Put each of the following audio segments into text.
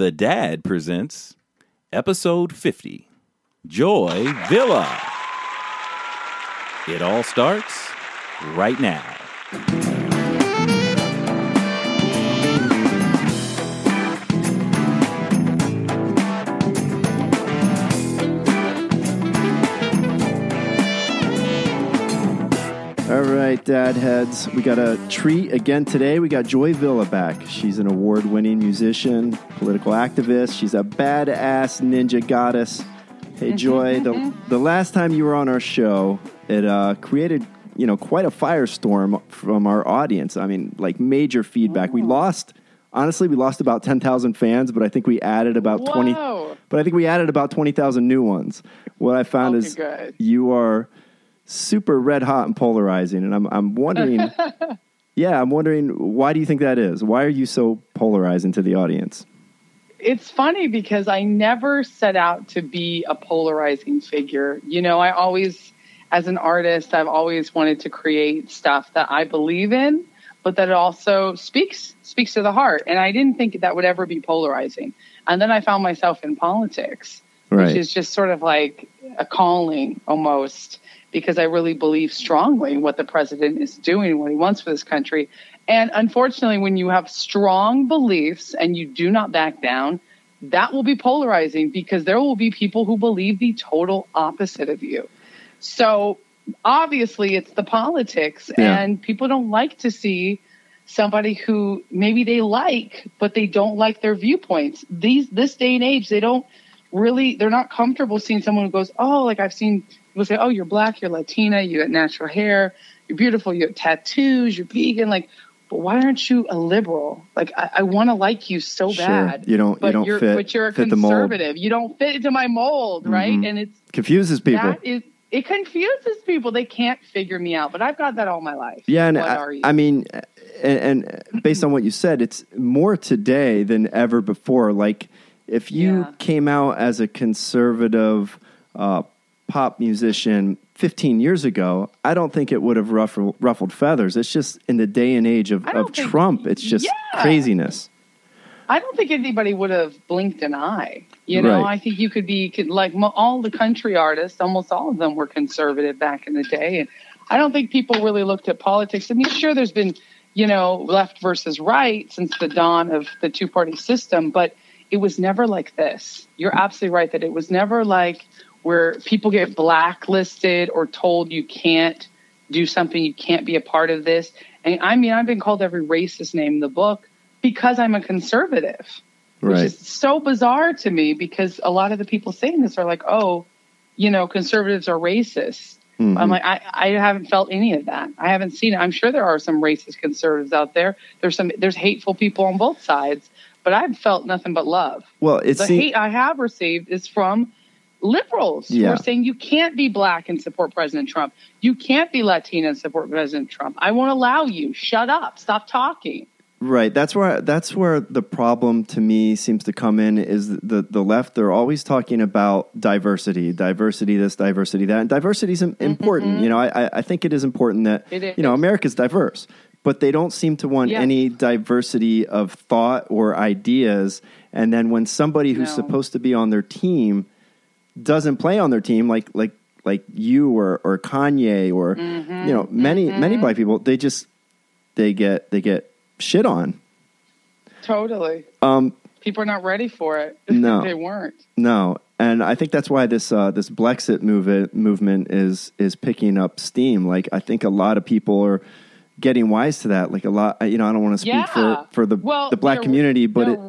The Dad presents episode 50 Joy Villa. It all starts right now. Right, dad heads. We got a treat again today. We got Joy Villa back. She's an award winning musician, political activist. She's a badass ninja goddess. Hey, Joy, the, the last time you were on our show, it uh, created you know quite a firestorm from our audience. I mean, like major feedback. We lost, honestly, we lost about 10,000 fans, but I think we added about 20. Whoa. But I think we added about 20,000 new ones. What I found Okay, is good. you are super red hot and polarizing. And I'm, I'm wondering, yeah, I'm wondering, why do you think that is? Why are you so polarizing to the audience? It's funny because I never set out to be a polarizing figure. You know, I always, as an artist, I've always wanted to create stuff that I believe in, but that it also speaks speaks to the heart. And I didn't think that would ever be polarizing. And then I found myself in politics, Right. which is just sort of like a calling almost because I really believe strongly in what the president is doing, what he wants for this country. And unfortunately, when you have strong beliefs and you do not back down, that will be polarizing because there will be people who believe the total opposite of you. So obviously, it's the politics, Yeah. and people don't like to see somebody who maybe they like, but they don't like their viewpoints. These this day and age, they don't really they're not comfortable seeing someone who goes, oh, like I've seen people say, oh, you're black, you're Latina, you got natural hair, you're beautiful, you have tattoos, you're vegan, like. But why aren't you a liberal? Like I, I want to like you so Sure. bad. You don't- you don't you're, fit- But you're a conservative. You don't fit into my mold, right? Mhm. And it Confuses people. is it confuses people. They can't figure me out. But I've got that all my life. Yeah, and what I, are you? I mean, and, and based on what you said, it's more today than ever before. Like, if you Yeah. came out as a conservative uh, pop musician 15 years ago, I don't think it would have ruffled, ruffled feathers. It's just in the day and age of, of think- Trump, it's just Yeah. craziness. I don't think anybody would have blinked an eye. You know, Right. I think you could be like all the country artists. Almost all of them were conservative back in the day, and I don't think people really looked at politics. I mean, sure, there's been you know left versus right since the dawn of the two party system, but it was never like this. You're absolutely right that it was never like where people get blacklisted or told you can't do something, you can't be a part of this. And I mean, I've been called every racist name in the book because I'm a conservative which is so bizarre to me because a lot of the people saying this are like, oh, you know, conservatives are racist. Mhm. I'm like, I, I haven't felt any of that. I haven't seen it. I'm sure there are some racist conservatives out there. There's some there's hateful people on both sides, but I've felt nothing but love. well, it The seems. hate I have received is from liberals who are saying you can't be black and support President Trump. You can't be Latina and support President Trump. I won't allow you. Shut up. Stop talking. Right. That's where that's where the problem to me seems to come in is the the left. They're always talking about diversity, diversity, this, diversity, that, and diversity is im- important. You know, I I- I think it is important that Mm-hmm. You know is. America's diverse, but they don't seem to want Yes. any diversity of thought or ideas. And then when somebody who's No. supposed to be on their team doesn't play on their team, like like like you or or Kanye or Mm-hmm. you know many many black people, they just they get they get shit on. Totally. Um, People are not ready for it. No. they weren't. no, and I think that's why this uh, this Blexit movement movement is is picking up steam. Like I think a lot of people are getting wise to that. Like a lot, you know, I don't want to speak Yeah. for for the Well, the black they're- community, but it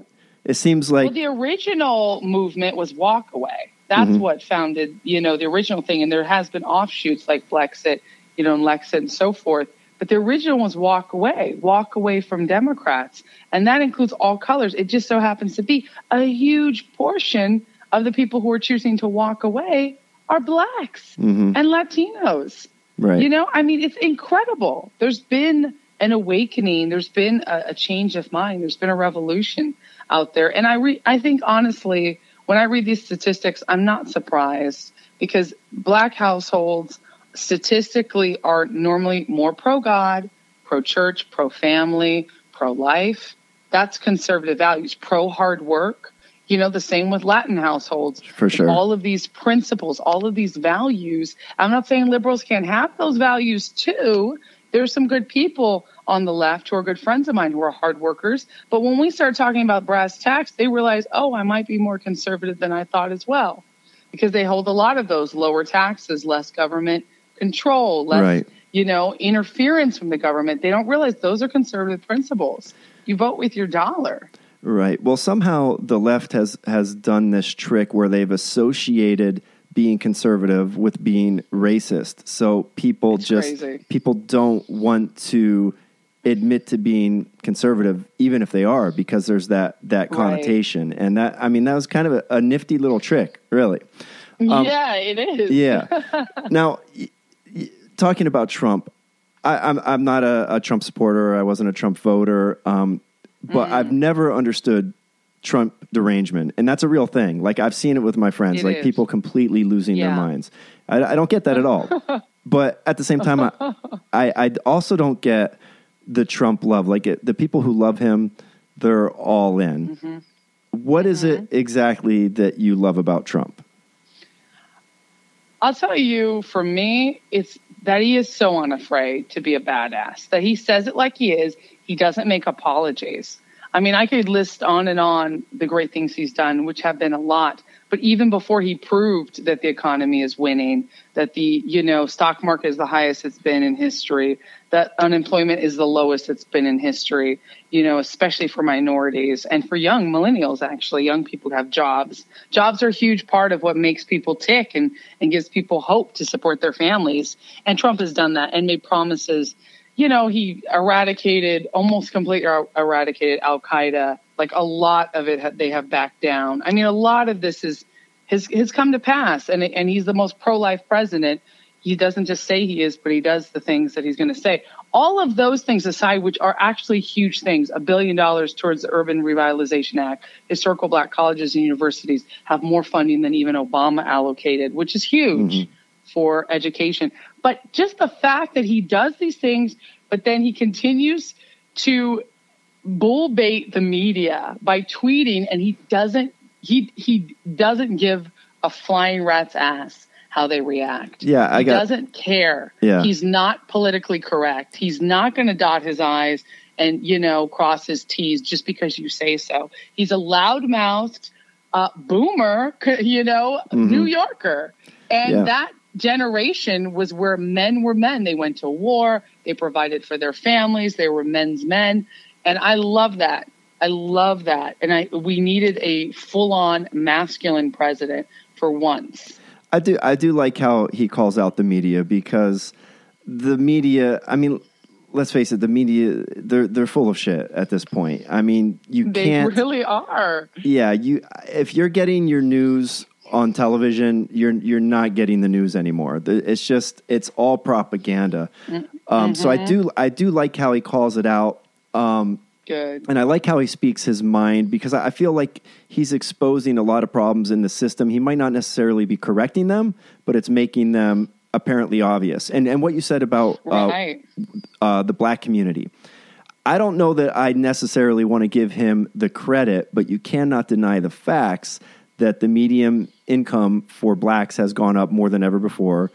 it seems like well, the original movement was walk away. That's Mhm. what founded, you know, the original thing. And there has been offshoots like Blexit, you know, and Lexit and so forth. But the original was walk away, walk away from Democrats. And that includes all colors. It just so happens to be a huge portion of the people who are choosing to walk away are blacks Mhm. and Latinos. right. You know, I mean, it's incredible. There's been an awakening. There's been a, a change of mind. There's been a revolution out there. And I re- I think honestly, when I read these statistics, I'm not surprised because black households statistically are normally more pro God, pro church, pro family, pro life. That's conservative values, pro hard work. You know, the same with Latin households. For sure. All of these principles, all of these values. I'm not saying liberals can't have those values too. There's some good people on the left who are good friends of mine who are hard workers. But when we start talking about brass tacks, they realize, oh, I might be more conservative than I thought as well. Because they hold a lot of those lower taxes, less government control, less, Right. you know, interference from the government. They don't realize those are conservative principles. You vote with your dollar. Right. Well, somehow the left has has done this trick where they've associated being conservative with being racist. So people It's just crazy. people don't want to admit to being conservative even if they are because there's that that Right. connotation and that I mean that was kind of a, a nifty little trick, really. yeah, it is. Um, Yeah. now, y- y- talking about Trump, I, I'm I'm not a, a Trump supporter. I wasn't a Trump voter, um, but Mm-hmm. I've never understood Trump derangement, and that's a real thing. Like I've seen it with my friends, It like is. people completely losing their minds. I, I don't get that at all. but at the same time, I, I I also don't get the Trump love. Like it, the people who love him, they're all in. Mm-hmm. What is it exactly that you love about Trump? I'll tell you, for me, it's that he is so unafraid to be a badass, that he says it like he is. He doesn't make apologies. I mean, I could list on and on the great things he's done, which have been a lot. But even before he proved that the economy is winning, that the, you know, stock market is the highest it's been in history, that unemployment is the lowest it's been in history, you know, especially for minorities and for young millennials, actually, young people have jobs. Jobs are a huge part of what makes people tick and, and gives people hope to support their families. And Trump has done that and made promises. You know, he eradicated, almost completely er- eradicated Al Qaeda. Like a lot of it, they have backed down. I mean, a lot of this is has has come to pass, and and he's the most pro life president. He doesn't just say he is, but he does the things that he's going to say. All of those things aside, which are actually huge things, a billion dollars towards the Urban Revitalization Act, historical black colleges and universities have more funding than even Obama allocated, which is huge mm-hmm. for education. But just the fact that he does these things, but then he continues to bull bait the media by tweeting and he doesn't he he doesn't give a flying rat's ass how they react. Yeah, I he got- doesn't care. Yeah. He's not politically correct. He's not going to dot his i's and you know cross his t's just because you say so. He's a loudmouthed uh, boomer, you know, New Yorker. And Yeah. that generation was where men were men. They went to war, they provided for their families, they were men's men. And I love that. I love that. And I we needed a full-on masculine president for once. I do I do like how he calls out the media because the media I mean let's face it the media they're they're full of shit at this point. I mean you They can't really are. yeah, you if you're getting your news on television, you're you're not getting the news anymore. It's just it's all propaganda. Um, so I do I do like how he calls it out. Um, Good. and I like how he speaks his mind because I feel like he's exposing a lot of problems in the system. He might not necessarily be correcting them, but it's making them apparently obvious. And and what you said about uh, Right. uh, the black community. I don't know that I necessarily want to give him the credit, but you cannot deny the facts that the median income for blacks has gone up more than ever before.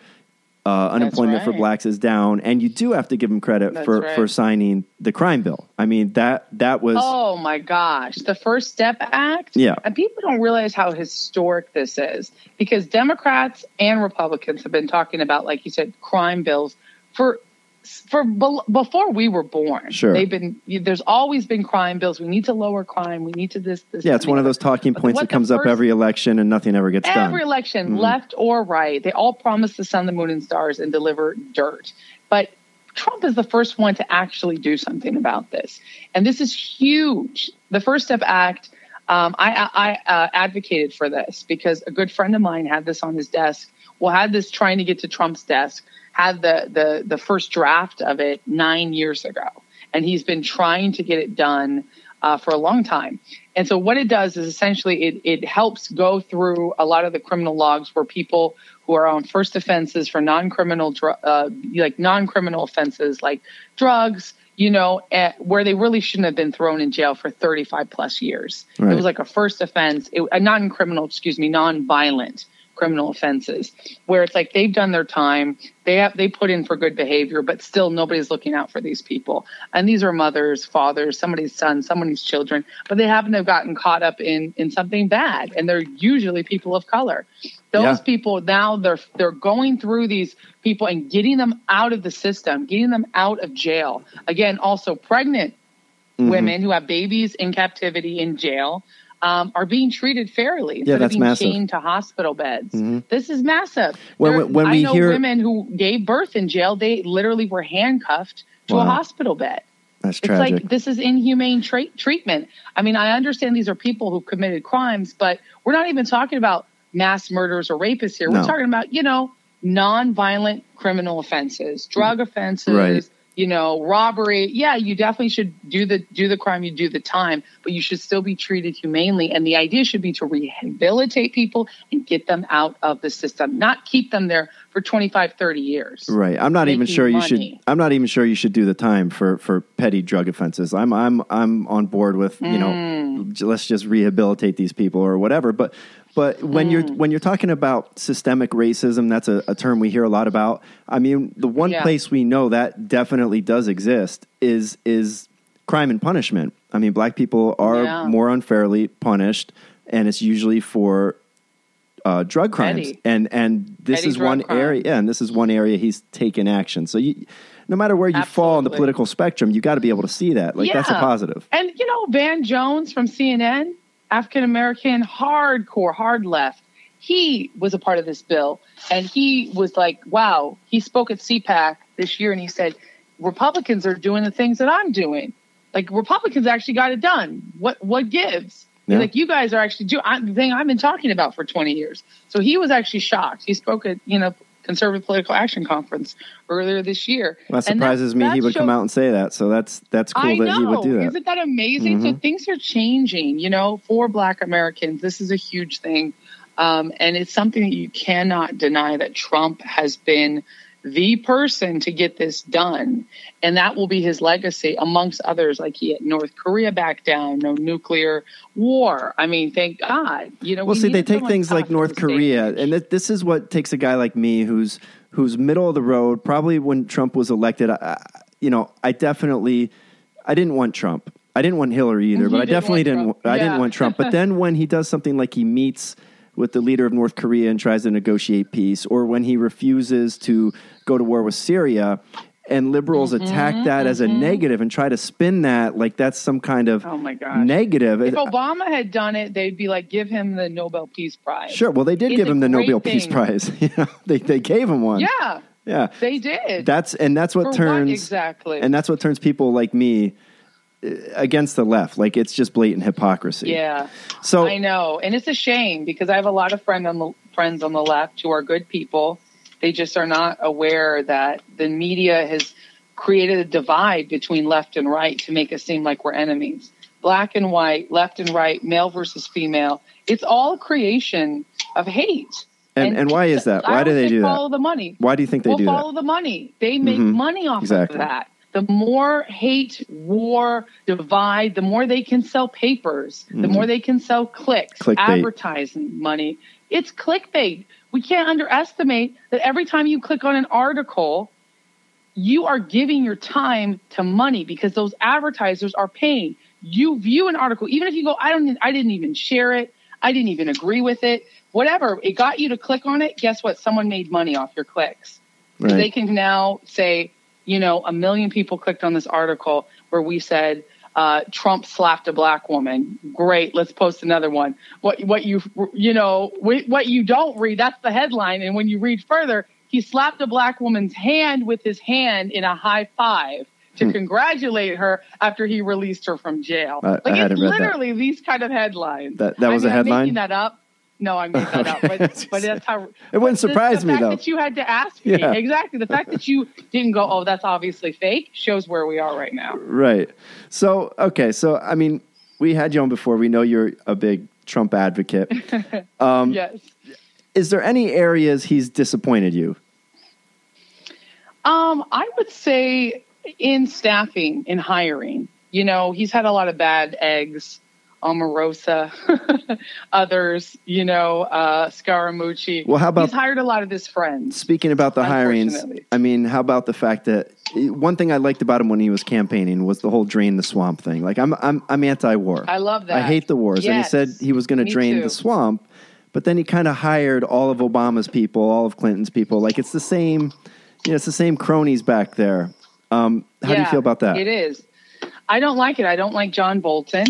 Uh, unemployment for blacks is down, and you do have to give him credit That's for, right. for signing the crime bill. I mean that that was Oh my gosh. The First Step Act. Yeah. And people don't realize how historic this is because Democrats and Republicans have been talking about, like you said, crime bills for for before we were born. Sure. They've been there's always been crime bills. We need to lower crime. We need to this this. yeah, it's one of those talking But points that comes up every election and nothing ever gets Every done. Every election, left or right, they all promise the sun, the moon, and stars and deliver dirt. But Trump is the first one to actually do something about this, and this is huge. The First Step Act. Um, I, I uh, advocated for this because a good friend of mine had this on his desk. Well, had this trying to get to Trump's desk. Had the the the first draft of it nine years ago, and he's been trying to get it done uh, for a long time. And so what it does is essentially it, it helps go through a lot of the criminal logs where people who are on first offenses for non-criminal, dr- uh, like non-criminal offenses like drugs, you know, at, where they really shouldn't have been thrown in jail for 35 plus years. Right. It was like a first offense, it, a non-criminal, excuse me, non-violent criminal offenses, where it's like they've done their time, they have they put in for good behavior, but still nobody's looking out for these people. And these are mothers, fathers, somebody's sons, somebody's children, but they happen to have gotten caught up in in something bad, and they're usually people of color. Those Yeah. people now they're they're going through these people and getting them out of the system, getting them out of jail. Again, also pregnant Mm-hmm. women who have babies in captivity in jail um, are being treated fairly instead that's of being massive. chained to hospital beds. Mhm. This is massive. When- There- when I we know hear- women who gave birth in jail, they literally were handcuffed to a hospital bed. That's It's tragic. like this is inhumane tra- treatment. I mean, I understand these are people who committed crimes, but we're not even talking about mass murders or rapists here. No. We're talking about, you know, non-violent criminal offenses, drug offenses, Right. You know, robbery. Yeah, you definitely should do the do the crime, you do the time, but you should still be treated humanely. And the idea should be to rehabilitate people and get them out of the system, not keep them there for 25, 30 years. Right. I'm not even sure you should. I'm not even sure you should do the time for for petty drug offenses. I'm I'm I'm on board with you know Mm. let's just rehabilitate these people or whatever. But but when you're Mm. when you're talking about systemic racism, that's a, a term we hear a lot about. I mean, the one Yeah. place we know that definitely does exist is is crime and punishment. I mean, black people are Yeah. more unfairly punished, and it's usually for uh, drug crimes. Petty. And and this Petty is one crimes. area. Yeah, and this is one area he's taken action. So you, no matter where you fall on the political spectrum, you got to be able to see that. Like that's a positive. And you know, Van Jones from CNN, African American, hardcore, hard left. He was a part of this bill, and he was like, "Wow." He spoke at CPAC this year, and he said, "Republicans are doing the things that I'm doing. Like Republicans actually got it done. What what gives?" Yeah. like, "You guys are actually doing the thing I've been talking about for 20 years." So he was actually shocked. He spoke at you know Conservative Political Action Conference earlier this year. Well, that surprises me. He that would come out and say that. So that's that's cool that he would do that. Isn't that amazing? So Mhm. things are changing, you know, for Black Americans. This is a huge thing. Um, and it's something that you cannot deny that Trump has been the person to get this done. And that will be his legacy, amongst others, like he had North Korea back down, no nuclear war. I mean, thank God. You know, Well, we see, they take things like North Korea, stage. and th- this is what takes a guy like me, who's who's middle of the road. Probably when Trump was elected, I, you know, I definitely, I didn't want Trump. I didn't want Hillary either, You but I definitely didn't. I didn't want Trump. But then when he does something like he meets with the leader of North Korea and tries to negotiate peace, or when he refuses to go to war with Syria. And liberals Mm-hmm, attack that as a negative and try to spin that like that's some kind of Oh my gosh. negative. if Obama had done it, they'd be like, give him the Nobel Peace Prize. Sure. Well, they did It's give him the great Nobel Peace. Prize. You know, they they gave him one. Yeah, Yeah. they did. That's and that's what For turns exactly? and that's what turns people like me against the left. Like it's just blatant hypocrisy. yeah, So I know, and it's a shame because I have a lot of friend on the, friends on the left who are good people. They just are not aware that the media has created a divide between left and right to make us seem like we're enemies. Black and white, left and right, male versus female. It's all a creation of hate. And- and why is that? Why do they say do that? Follow the money. why do you think they well, do follow that? the money. They make Mhm. money off Exactly. of that. The more hate, war, divide, the more they can sell papers, the Mhm. more they can sell clicks, Clickbait. advertising money. It's clickbait. We can't underestimate that every time you click on an article, you are giving your time to money because those advertisers are paying. You view an article, even if you go, I don't, I didn't even share it, I didn't even agree with it, whatever. It got you to click on it. Guess what? Someone made money off your clicks. Right. They can now say, you know, a million people clicked on this article where we said uh, Trump slapped a black woman. Great, let's post another one. What what you you know what you don't read that's the headline, and when you read further, he slapped a black woman's hand with his hand in a high five to congratulate her after he released her from jail. Hmm. I- I like hadn't it's read that. literally these kind of headlines. That- that I was a mean, I'm headline? making that up. No, I made that up, but, but that's how. It wouldn't but the- surprise the me, fact though. That you had to ask me Yeah. exactly. The fact that you didn't go, oh, that's obviously fake, shows where we are right now. Right. So okay. So I mean, we had you on before. We know you're a big Trump advocate. Um, yes. Is there any areas he's disappointed you? Um, I would say in staffing, in hiring. You know, he's had a lot of bad eggs. Omarosa, others, you know, uh, Scaramucci. Well, how about- he's hired a lot of his friends? Speaking about the hirings, I mean, how about the fact that one thing I liked about him when he was campaigning was the whole drain the swamp thing. Like, I'm I'm I'm anti-war. I love that. I hate the wars, and he said he was going to drain too. the swamp, but then he kind of hired all of Obama's people, all of Clinton's people. Like, it's the same, you know, it's the same cronies back there. Um, how do you feel about that? It is. I don't like it. I don't like John Bolton.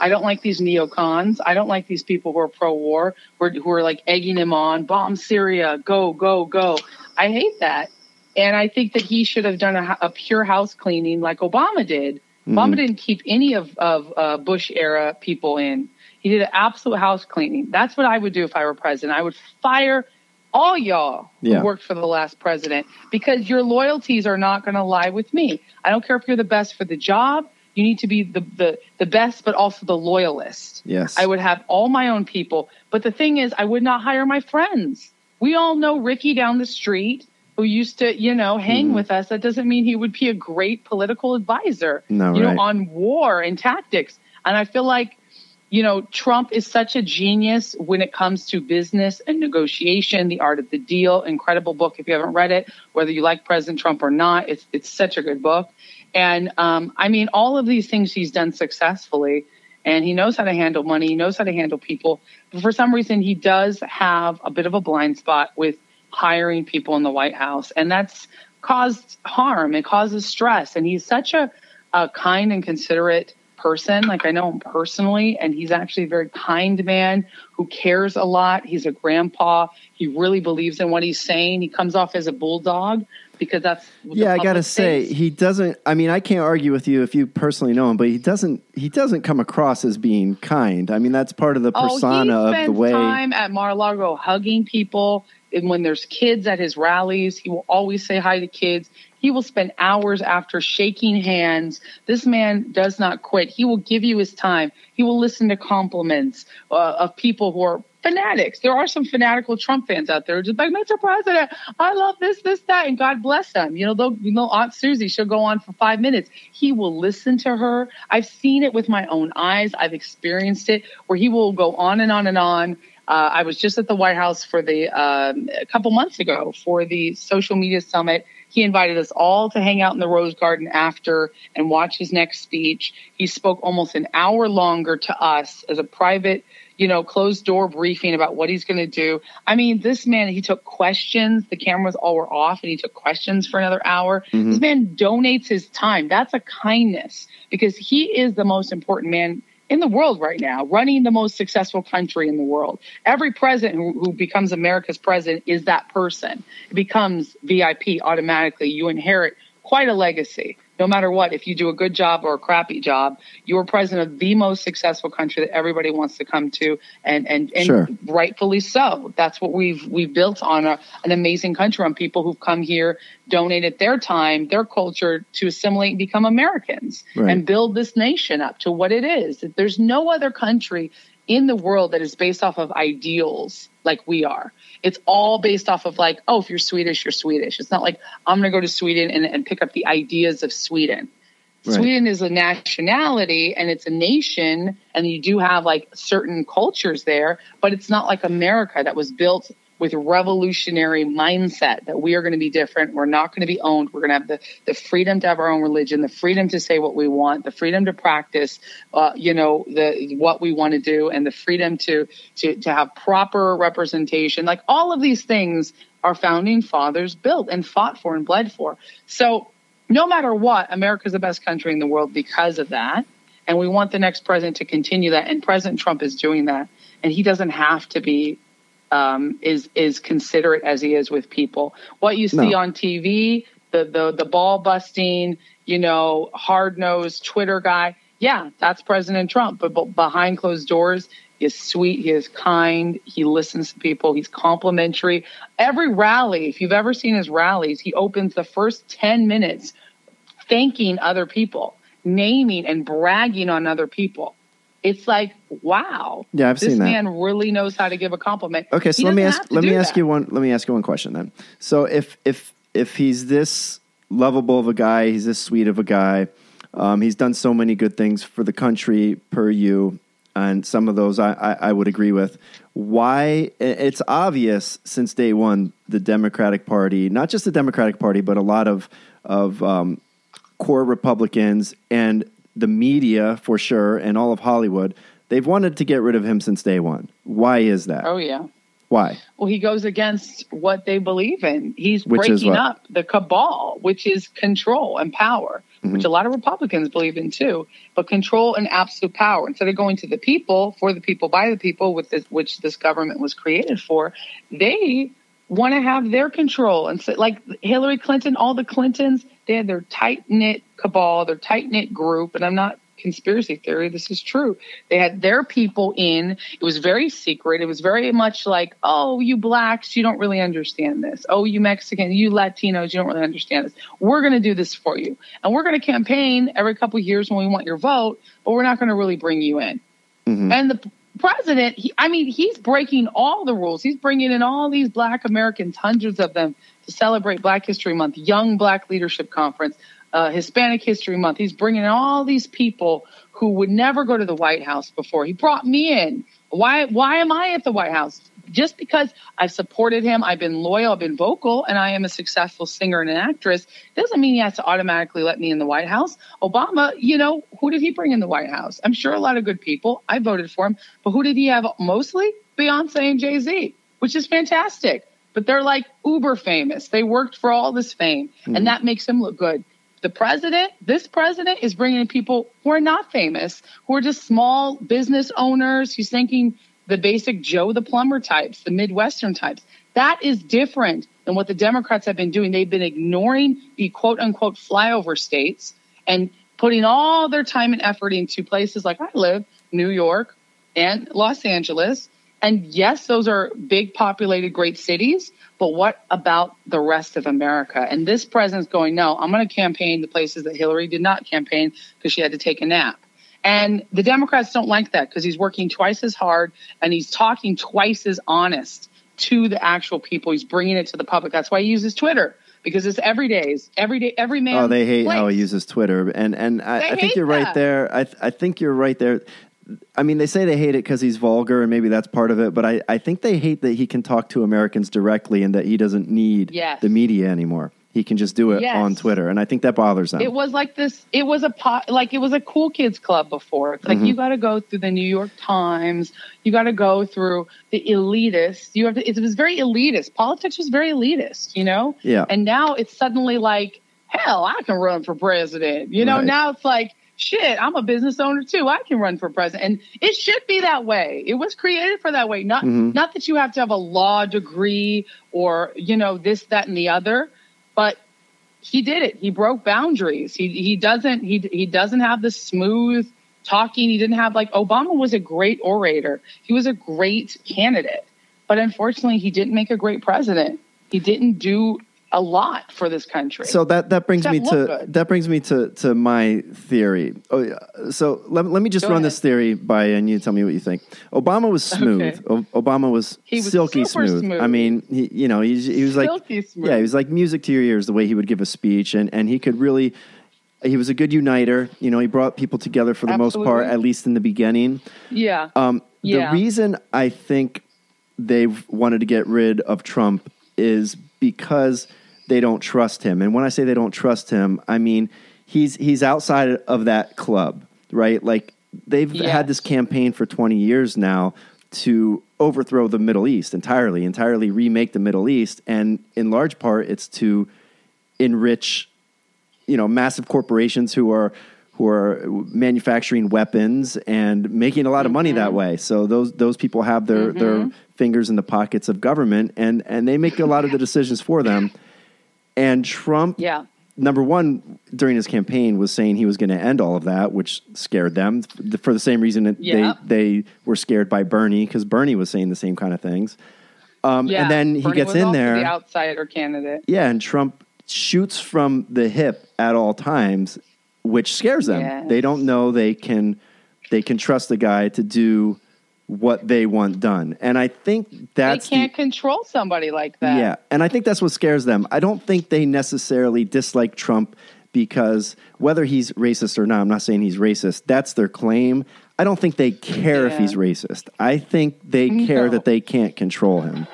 I don't like these neocons. I don't like these people who are pro-war, who are, who are like egging him on, bomb Syria, go, go, go. I hate that. And I think that he should have done a, a pure house cleaning like Obama did. Obama didn't keep any of, of uh, Bush era people in. He did an absolute house cleaning. That's what I would do if I were president. I would fire all y'all Yeah. who worked for the last president because your loyalties are not going to lie with me. I don't care if you're the best for the job. You need to be the, the, the best, but also the loyalist. Yes. I would have all my own people. But the thing is, I would not hire my friends. We all know Ricky down the street who used to, you know, hang Mm-hmm. with us. That doesn't mean he would be a great political advisor, No, you right. know, on war and tactics. And I feel like, you know, Trump is such a genius when it comes to business and negotiation, the art of the deal. Incredible book. If you haven't read it, whether you like President Trump or not, it's it's such a good book. And um, I mean, all of these things he's done successfully, and he knows how to handle money. He knows how to handle people. But for some reason, he does have a bit of a blind spot with hiring people in the White House, and that's caused harm. It causes stress. And he's such a, a kind and considerate person. Like I know him personally, and he's actually a very kind man who cares a lot. He's a grandpa. He really believes in what he's saying. He comes off as a bulldog because that's yeah, I gotta say thinks. he doesn't. I mean, I can't argue with you if you personally know him, but he doesn't. He doesn't come across as being kind. I mean, that's part of the oh, persona oh, of the way. time at Mar-a-Lago hugging people. And when there's kids at his rallies, he will always say hi to kids. He will spend hours after shaking hands. This man does not quit. He will give you his time. He will listen to compliments uh, of people who are fanatics. There are some fanatical Trump fans out there just like, Mr. President, I love this, this, that, and God bless them. You know, they'll, you know, Aunt Susie, she'll go on for five minutes. He will listen to her. I've seen it with my own eyes. I've experienced it where he will go on and on and on. Uh, I was just at the White House for the um, a couple months ago for the social media summit. He invited us all to hang out in the Rose Garden after and watch his next speech. He spoke almost an hour longer to us as a private, you know, closed door briefing about what he's going to do. I mean, this man, he took questions. The cameras all were off and he took questions for another hour. Mm-hmm. This man donates his time. That's a kindness because he is the most important man in the world right now, running the most successful country in the world. Every president who, who becomes America's president is that person. It becomes VIP automatically. You inherit quite a legacy. No matter what, if you do a good job or a crappy job, you are president of the most successful country that everybody wants to come to, and and, and Sure. rightfully so. That's what we've we've built on a, an amazing country on people who've come here, donated their time, their culture to assimilate and become Americans Right. and build this nation up to what it is. There's no other country in the world that is based off of ideals like we are. It's all based off of like, oh, if you're Swedish, you're Swedish. It's not like I'm going to go to Sweden and, and pick up the ideas of Sweden. Right. Sweden is a nationality and it's a nation, and you do have like certain cultures there, but it's not like America that was built with revolutionary mindset that we are going to be different. We're not going to be owned. We're going to have the, the freedom to have our own religion, the freedom to say what we want, the freedom to practice, uh, you know, the what we want to do, and the freedom to to to have proper representation. Like all of these things, our founding fathers built and fought for and bled for. So no matter what, America's the best country in the world because of that. And we want the next president to continue that. And President Trump is doing that. And he doesn't have to be um, is is considerate as he is with people. What you see No. on TV, the the the ball busting, you know, hard nosed Twitter guy, yeah, that's President Trump. But, but behind closed doors, he is sweet, he is kind, he listens to people, he's complimentary. Every rally, if you've ever seen his rallies, he opens the first ten minutes thanking other people, naming and bragging on other people. It's like, wow. Yeah, I've this seen that. man really knows how to give a compliment. Okay, so He let me ask let me ask that. you one let me ask you one question then. So if if if he's this lovable of a guy. He's this sweet of a guy. Um, he's done so many good things for the country per you, and some of those I, I, I would agree with. Why? It's obvious since day one the Democratic Party, not just the Democratic Party, but a lot of of um, core Republicans and the media for sure, and all of Hollywood, they've wanted to get rid of him since day one. Why is that? Oh yeah. Why? Well, he goes against what they believe in. He's Which breaking up the cabal, which is control and power, Mm-hmm. which a lot of Republicans believe in too. But control and absolute power. Instead of going to the people, for the people, by the people, with this, which this government was created for, they want to have their control. And so, like Hillary Clinton, all the Clintons, they had their tight knit cabal, their tight knit group. And I'm not conspiracy theory. This is true. They had their people in. It was very secret. It was very much like, oh, you blacks, you don't really understand this. Oh, you Mexicans, you Latinos, you don't really understand this. We're going to do this for you. And we're going to campaign every couple of years when we want your vote, but we're not going to really bring you in. Mm-hmm. And the president, he, I mean, he's breaking all the rules. He's bringing in all these black Americans, hundreds of them, to celebrate Black History Month, Young Black Leadership Conference, uh, Hispanic History Month. He's bringing in all these people who would never go to the White House before. He brought me in. Why? Why am I at the White House? Just because I've supported him, I've been loyal, I've been vocal, and I am a successful singer and an actress, doesn't mean he has to automatically let me in the White House. Obama, you know, who did he bring in the White House? I'm sure a lot of good people. I voted for him, but who did he have mostly? Beyonce and Jay Z, which is fantastic. But they're like uber famous. They worked for all this fame, and hmm. that makes him look good. The president, this president, is bringing in people who are not famous, who are just small business owners. He's thinking the basic Joe the plumber types, the Midwestern types. That is different than what the Democrats have been doing. They've been ignoring the quote unquote flyover states and putting all their time and effort into places like I live, New York and Los Angeles. And yes, those are big populated great cities, but what about the rest of America? And this president's going, no, I'm going to campaign the places that Hillary did not campaign because she had to take a nap. And the Democrats don't like that because he's working twice as hard and he's talking twice as honest to the actual people. He's bringing it to the public. That's why he uses Twitter because it's every days, every day, every man. Oh, they hate how he uses Twitter, and and I, I think you're right there. I th- I think you're right there. I mean, they say they hate it because he's vulgar, and maybe that's part of it. But I, I think they hate that he can talk to Americans directly, and that he doesn't need Yes. the media anymore. He can just do it Yes. on Twitter, and I think that bothers them. It was like this. It was a pot, like it was a cool kids club before. It's Mm-hmm. like you got to go through the New York Times. You got to go through the elitist. You have to. It was very elitist. Politics was very elitist, you know. Yeah. And now it's suddenly like, hell, I can run for president. You know. Right. Now it's like, shit, I'm a business owner too. I can run for president, and it should be that way. It was created for that way. Not Mm-hmm. not that you have to have a law degree or you know this, that, and the other, but he did it. He broke boundaries. He he doesn't he he doesn't have the smooth talking. He didn't have like Obama was a great orator. He was a great candidate, but unfortunately, he didn't make a great president. He didn't do a lot for this country. So that that brings me to good. that brings me to to my theory. Oh, yeah. so let, let me just Go run ahead. this theory by and you tell me what you think. Obama was smooth. Okay. O- Obama was, was silky smooth. smooth. I mean, he you know he he was like Silky smooth. yeah he was like music to your ears the way he would give a speech and and he could really. He was a good uniter. You know, he brought people together for the most part, at least in the beginning. yeah, Um, Yeah. The reason I think they've wanted to get rid of Trump is because they don't trust him. And when I say they don't trust him, I mean he's he's outside of that club, right? Like they've had this campaign for 20 years now to overthrow the Middle East entirely, entirely remake the Middle East, and in large part it's to enrich you know massive corporations who are who are manufacturing weapons and making a lot of money Mm-hmm. that way. So those those people have their their fingers in the pockets of government and and they make a lot of the decisions for them. And Trump yeah. number one during his campaign was saying he was going to end all of that, which scared them for the same reason that Yeah. they they were scared by Bernie because Bernie was saying the same kind of things. Um, Yeah, and then he Bernie gets in there. the outsider candidate. Yeah, and Trump shoots from the hip at all times, which scares them. Yes. They don't know they can they can trust the guy to do what they want done. And I think that's they can't the, control somebody like that. yeah, and I think that's what scares them. I don't think they necessarily dislike Trump because whether he's racist or not, I'm not saying he's racist. That's their claim. I don't think they care if he's racist. I think they care No. that they can't control him.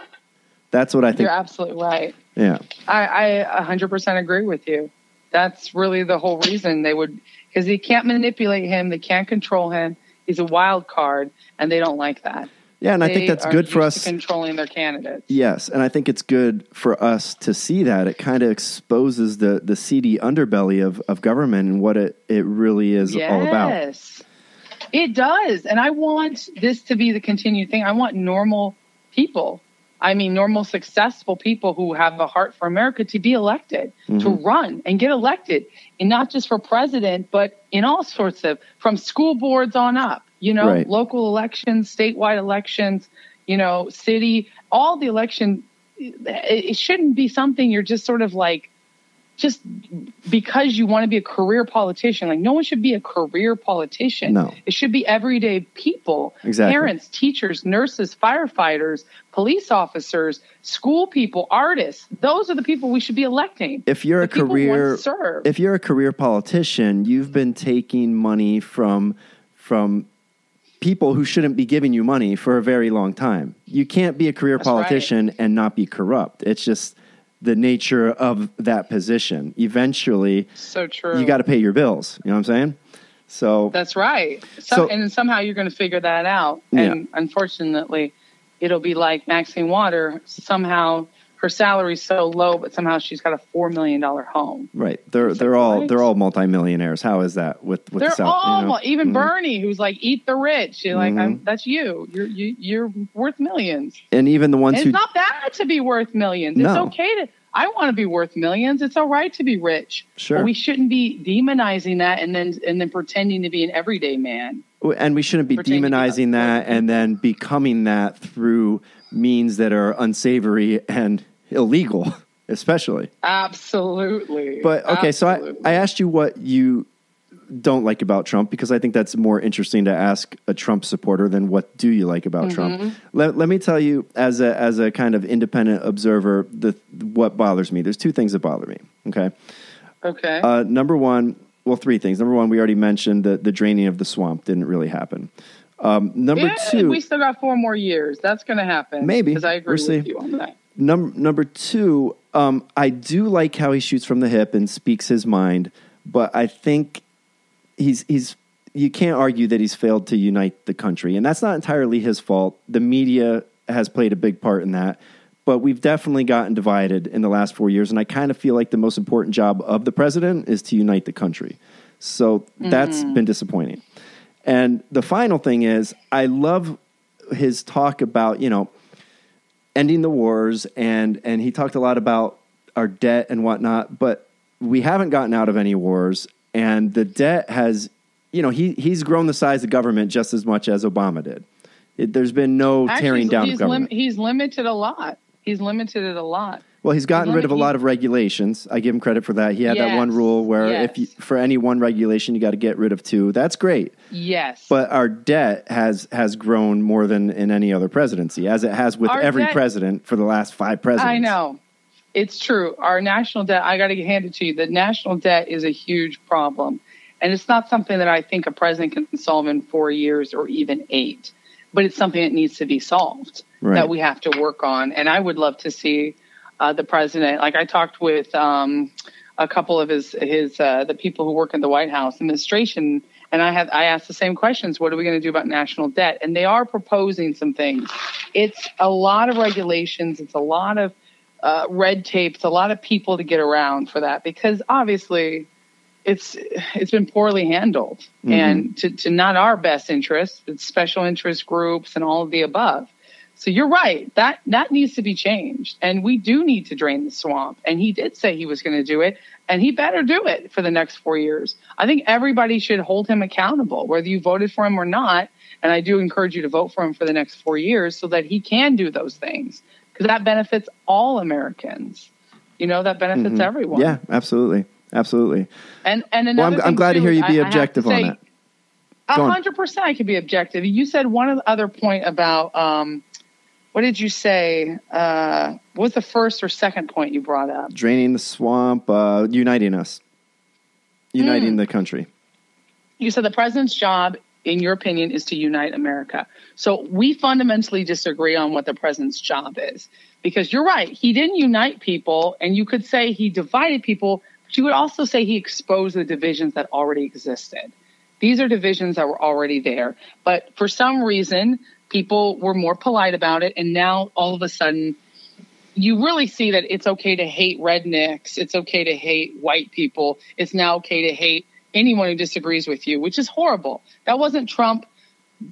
That's what I think. You're absolutely right. Yeah. I, I 100% agree with you. That's really the whole reason they would, because they can't manipulate him, they can't control him. He's a wild card, and they don't like that. Yeah, and I think that's good for us. controlling their candidates. Yes, and I think it's good for us to see that. It kind of exposes the the seedy underbelly of, of government and what it, it really is all about. Yes, it does. And I want this to be the continued thing. I want normal people. I mean, normal, successful people who have a heart for America to be elected, to Mm-hmm. run and get elected, and not just for president, but in all sorts of from school boards on up. You know, Right. local elections, statewide elections. You know, city, all the election. It shouldn't be something you're just sort of like just because you want to be a career politician. Like no one should be a career politician. No. It should be everyday people. Exactly. Parents, teachers, nurses, firefighters, police officers, school people, artists. Those are the people we should be electing. If you're The a people who want career serve. if you're a career politician, you've been taking money from from people who shouldn't be giving you money for a very long time. You can't be a career That's right. politician and not be corrupt. It's just the nature of that position. Eventually, so true. you got to pay your bills. You know what I'm saying? So That's right. So, So- and somehow you're going to figure that out. Yeah. And unfortunately, it'll be like Maxine Water. Somehow her salary's so low, but somehow she's got a four million dollar home. right, they're It's they're all they're all multimillionaires. How is that with with They're the South? all you know? even Mhm. Bernie, who's like eat the rich. You're like, Mhm. I'm, that's you. You're you, you're worth millions. and even the ones And who it's not bad to be worth millions. It's okay to. I want to be worth millions. It's all right to be rich. Sure. But we shouldn't be demonizing that and then and then pretending to be an everyday man. and we shouldn't be Pretend to be demonizing that and then becoming that through means that are unsavory and illegal especially Absolutely. but okay so I, I asked you what you don't like about trump because i think that's more interesting to ask a trump supporter than what do you like about Mm-hmm. trump let, let me tell you as a as a kind of independent observer the what bothers me there's two things that bother me okay okay. uh, number one, well, three things. Number one, we already mentioned that the draining of the swamp didn't really happen. Um, number yeah, two, we still got four more years. That's going to happen. Maybe. because I agree We'll with see. you on that. Num- number two, um, I do like how he shoots from the hip and speaks his mind, but I think he's he's you can't argue that he's failed to unite the country, and that's not entirely his fault. The media has played a big part in that. But we've definitely gotten divided in the last four years, and I kind of feel like the most important job of the president is to unite the country. So that's been disappointing. And the final thing is, I love his talk about you know ending the wars, and and he talked a lot about our debt and whatnot. But we haven't gotten out of any wars, and the debt has, you know, he he's grown the size of government just as much as Obama did. It, there's been no Actually, tearing down he's of government. lim- he's limited a lot. He's limited it a lot. Well, he's gotten rid of a lot of regulations. I give him credit for that. He had that one rule where yes. if you, for any one regulation you got to get rid of two. That's great. Yes. But our debt has has grown more than in any other presidency, as it has with Our every debt- president for the last five presidents. I know. It's true. Our national debt, I got to hand it to you. The national debt is a huge problem. And it's not something that I think a president can solve in four years or even eight, but it's something that needs to be solved Right. that we have to work on. And I would love to see uh, the president, like I talked with um, a couple of his, his uh, the people who work in the White House administration. And I have I asked the same questions. What are we going to do about national debt? And they are proposing some things. It's a lot of regulations. It's a lot of uh, red tape. It's a lot of people to get around for that because obviously it's it's been poorly handled and to, to not our best interest. It's special interest groups and all of the above. So you're right. That that needs to be changed, and we do need to drain the swamp. And he did say he was going to do it, and he better do it for the next four years. I think everybody should hold him accountable, whether you voted for him or not. And I do encourage you to vote for him for the next four years, so that he can do those things, because that benefits all Americans. You know, that benefits everyone. Yeah, absolutely, absolutely. And and Well, I'm, I'm glad to hear you be I objective on say- that. A hundred percent, I could be objective. You said one other point about um, what did you say? Uh, what was the first or second point you brought up? Draining the swamp, uh, uniting us, uniting Hmm. the country. You said the president's job, in your opinion, is to unite America. So we fundamentally disagree on what the president's job is. Because you're right, he didn't unite people, and you could say he divided people, but you would also say he exposed the divisions that already existed. These are divisions that were already there. But for some reason, people were more polite about it, and now all of a sudden, you really see that it's okay to hate rednecks. It's okay to hate white people. It's now okay to hate anyone who disagrees with you, which is horrible. That wasn't Trump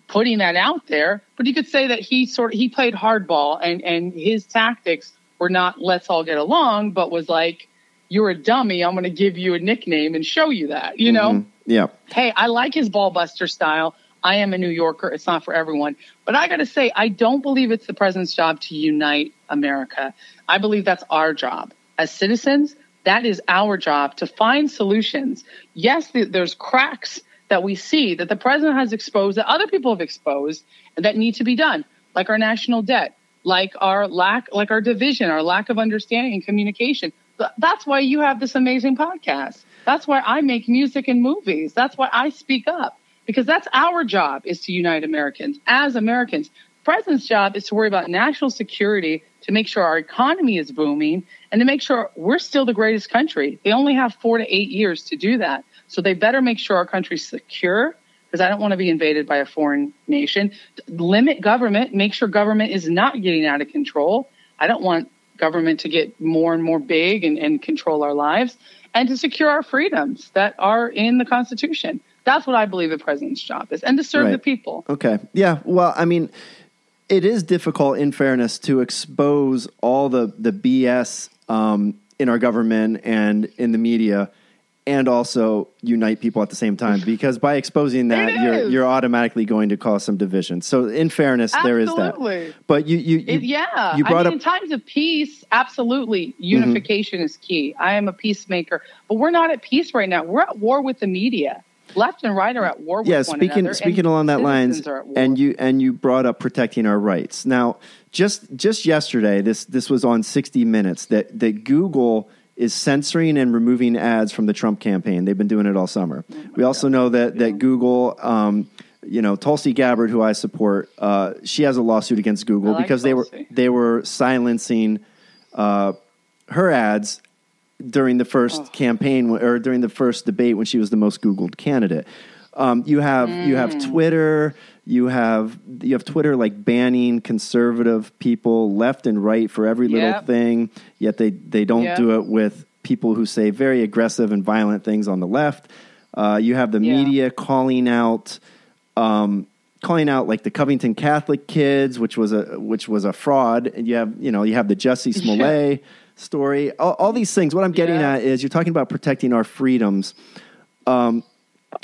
putting that out there, but you could say that he sort of he played hardball and and his tactics were not let's all get along, but was like you're a dummy. I'm going to give you a nickname and show you that. You know, Mhm. Yeah. hey, I like his ball buster style. I am a New Yorker. It's not for everyone. But I got to say, I don't believe it's the president's job to unite America. I believe that's our job. As citizens, that is our job to find solutions. Yes, th- there's cracks that we see that the president has exposed, that other people have exposed, and that need to be done, like our national debt, like our lack, like our division, our lack of understanding and communication. That's why you have this amazing podcast. That's why I make music and movies. That's why I speak up because that's our job is to unite Americans as Americans. The president's job is to worry about national security, to make sure our economy is booming, and to make sure we're still the greatest country. They only have four to eight years to do that. So they better make sure our country's secure because I don't want to be invaded by a foreign nation. Limit government, make sure government is not getting out of control. I don't want government to get more and more big and, and control our lives and to secure our freedoms that are in the Constitution. That's what I believe the president's job is, and to serve Right. the people. Okay. Yeah. Well, I mean, it is difficult, in fairness, to expose all the the BS um, in our government and in the media, and also unite people at the same time. Because by exposing that, you're you're automatically going to cause some division. So, in fairness, there is that. But you you, you It- yeah, you brought I mean, up Mm-hmm. in times of peace, absolutely, unification is key. I am a peacemaker, but we're not at peace right now. We're at war with the media. Left and right are at war with yeah one speaking another. speaking along that lines are at war. and you and you brought up protecting our rights. Now just just yesterday this this was on 60 minutes that that google is censoring and removing ads from the trump campaign. They've been doing it all summer. Oh we also know that that google um, you know tulsi gabbard who i support uh, she has a lawsuit against google like because they were they were silencing uh, her ads during the first Oh. campaign or during the first debate when she was the most Googled candidate. Um, you have you have Mm. Twitter, you have you have Twitter like banning conservative people left and right for every little Yep. thing. Yet they they don't Yep. do it with people who say very aggressive and violent things on the left. Uh, you have the Yeah. media calling out um, calling out like the Covington Catholic kids, which was a which was a fraud. And you have you know you have the Jussie Smollett story. All, all these things. What I'm getting Yeah. at is you're talking about protecting our freedoms, um,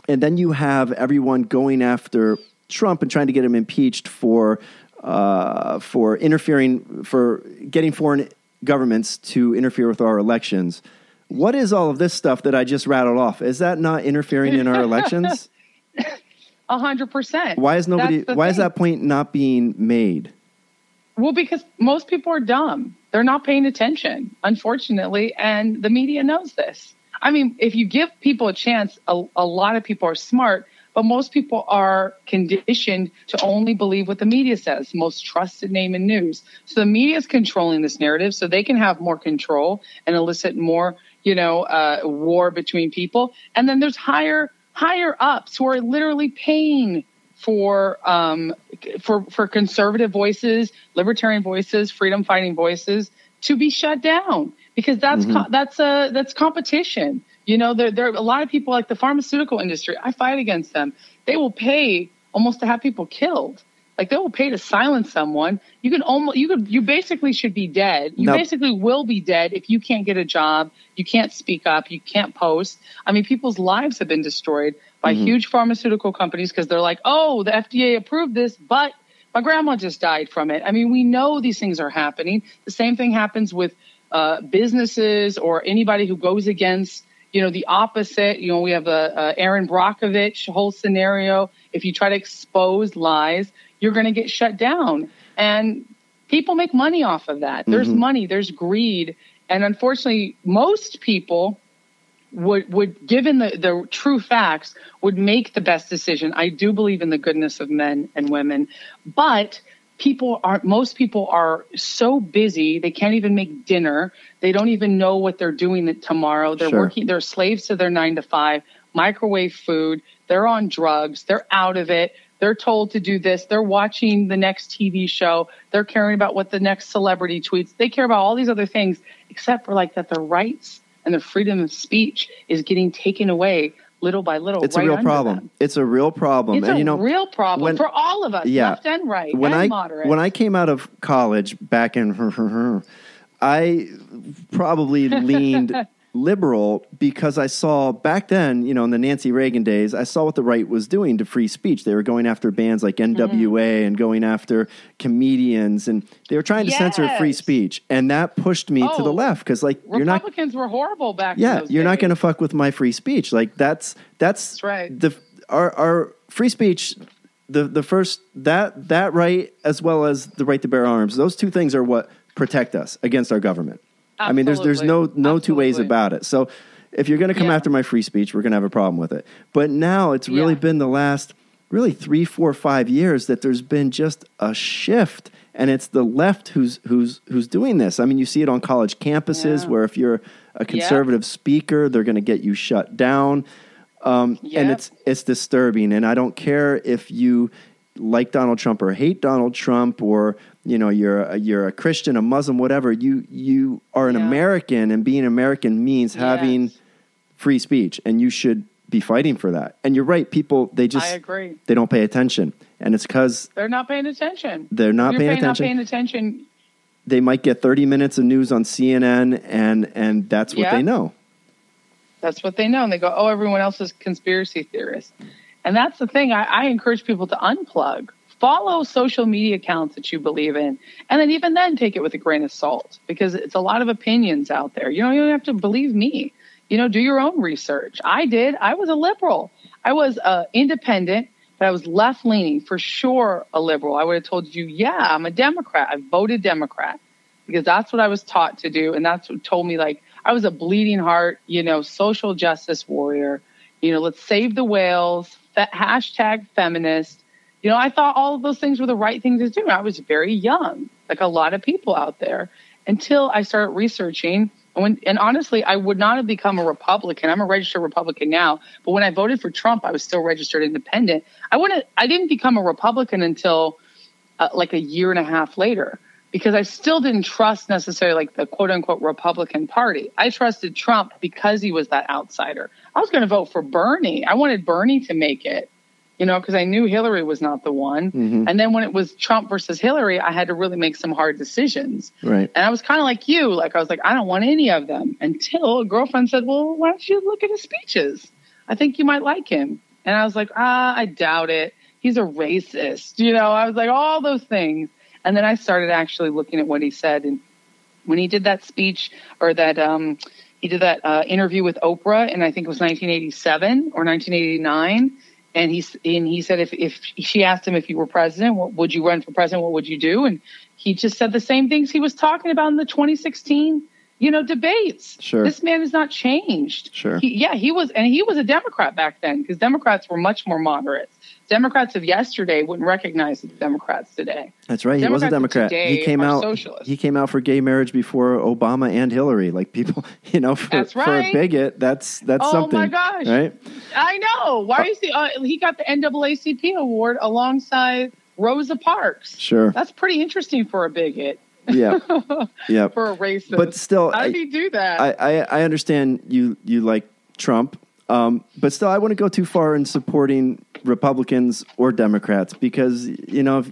and then you have everyone going after Trump and trying to get him impeached for uh, for interfering for getting foreign governments to interfere with our elections. What is all of this stuff that I just rattled off? Is that not interfering in our elections? A hundred percent. Why is nobody? Why is that point not being made? Well, because most people are dumb. They're not paying attention, unfortunately, and the media knows this. I mean, if you give people a chance, a, a lot of people are smart, but most people are conditioned to only believe what the media says, most trusted name in news. So the media is controlling this narrative so they can have more control and elicit more, you know, uh, war between people. And then there's higher, higher ups who are literally paying for um, for for conservative voices, libertarian voices, freedom fighting voices to be shut down because that's co- that's a that's competition. You know, there there are a lot of people like the pharmaceutical industry. I fight against them. They will pay almost to have people killed. Like they will pay to silence someone. You can almost you could you basically should be dead. You Now- basically will be dead if you can't get a job, you can't speak up, you can't post. I mean, people's lives have been destroyed by huge pharmaceutical companies because they're like, oh, the FDA approved this, but my grandma just died from it. I mean, we know these things are happening. The same thing happens with uh, businesses or anybody who goes against you know, the opposite. You know, we have the uh, Erin Brockovich whole scenario. If you try to expose lies, you're going to get shut down. And people make money off of that. There's Mhm. money, there's greed. And unfortunately, most people would would given the, the true facts would make the best decision. I do believe in the goodness of men and women, but people are most people are so busy they can't even make dinner. They don't even know what they're doing tomorrow. They're Sure. working they're slaves to their 9 to 5, microwave food, they're on drugs, they're out of it. They're told to do this. They're watching the next TV show. They're caring about what the next celebrity tweets. They care about all these other things, except for like that their rights and the freedom of speech is getting taken away little by little. It's right a real problem. them. It's a real problem. It's and a you know, real problem when- for all of us, Yeah. left and right, when and I moderate. when I came out of college back in, I probably leaned liberal because I saw back then, you know, in the Nancy Reagan days, I saw what the right was doing to free speech. They were going after bands like Mm-hmm. NWA and going after comedians, and they were trying to censor free speech, and that pushed me to the Oh, left because, like, you're not Republicans were horrible back. yeah you're not going to fuck with my free speech like that's that's That's right. the our our free speech the the first that that right as well as the right to bear arms those two things are what protect us against our government i mean there's there's no Absolutely. no two ways about it so if you're going to come Yeah. after my free speech we're going to have a problem with it but now it's really Yeah. been the last really three four five years that there's been just a shift and it's the left who's who's who's doing this i mean you see it on college campuses Yeah. where if you're a conservative speaker they're going to get you shut down um, and it's it's disturbing and i don't care if you like donald trump or hate donald trump or you know you're a, you're a christian a muslim whatever you you are an Yeah. american and being american means having Yes. free speech and you should be fighting for that and you're right people they just I agree. they don't pay attention and it's because They're not paying attention. They're not paying paying, attention. Not paying attention. they might get 30 minutes of news on cnn and and that's what Yeah. they know That's what they know. And they go, oh, everyone else is conspiracy theorists. And that's the thing. I, I encourage people to unplug. Follow social media accounts that you believe in. And then even then take it with a grain of salt because it's a lot of opinions out there. You know, you don't even have to believe me. You know, do your own research. I did. I was a liberal. I was uh, independent, but I was left leaning for sure a liberal. I would have told you, yeah, I'm a Democrat. I voted Democrat because that's what I was taught to do. And that's what told me like I was a bleeding heart, you know, social justice warrior. You know, let's save the whales, hashtag feminist. You know, I thought all of those things were the right thing to do. I was very young, like a lot of people out there, until I started researching. And, when, and honestly, I would not have become a Republican. I'm a registered Republican now, but when I voted for Trump, I was still registered independent. I wouldn't. I didn't become a Republican until uh, like a year and a half later because I still didn't trust necessarily like the quote unquote Republican Party. I trusted Trump because he was that outsider. I was going to vote for Bernie. I wanted Bernie to make it, you know, because I knew Hillary was not the one. Mhm. And then when it was Trump versus Hillary, I had to really make some hard decisions. right And I was kind of like you, like I was like, I don't want any of them until a girlfriend said, Well, why don't you look at his speeches? I think you might like him. And I was like, Ah, I doubt it. He's a racist. You know, I was like, all those things. And then I started actually looking at what he said. And when he did that speech or that, um, he did that uh, interview with Oprah, and I think it was 1987 or 1989. And he and he said if if she asked him if he were president, what would you run for president? What would you do? And he just said the same things he was talking about in the 2016, you know, debates. Sure. This man has not changed. Sure. He, yeah, he was, and he was a Democrat back then because Democrats were much more moderate. Democrats of yesterday wouldn't recognize the Democrats today. That's right. He was a Democrat. He came out. socialists. He came out for gay marriage before Obama and Hillary. Like people, you know, for, That's for a bigot, that's that's Oh, something. Oh my gosh. Right? I know. Why is he? Uh, he got the NAACP award alongside Rosa Parks. Sure. That's pretty interesting for a bigot, Yeah. yeah. for a racist. But still, how did he do that? I, I I understand you you like Trump, um, but still, I wouldn't go too far in supporting Republicans or Democrats because you know if,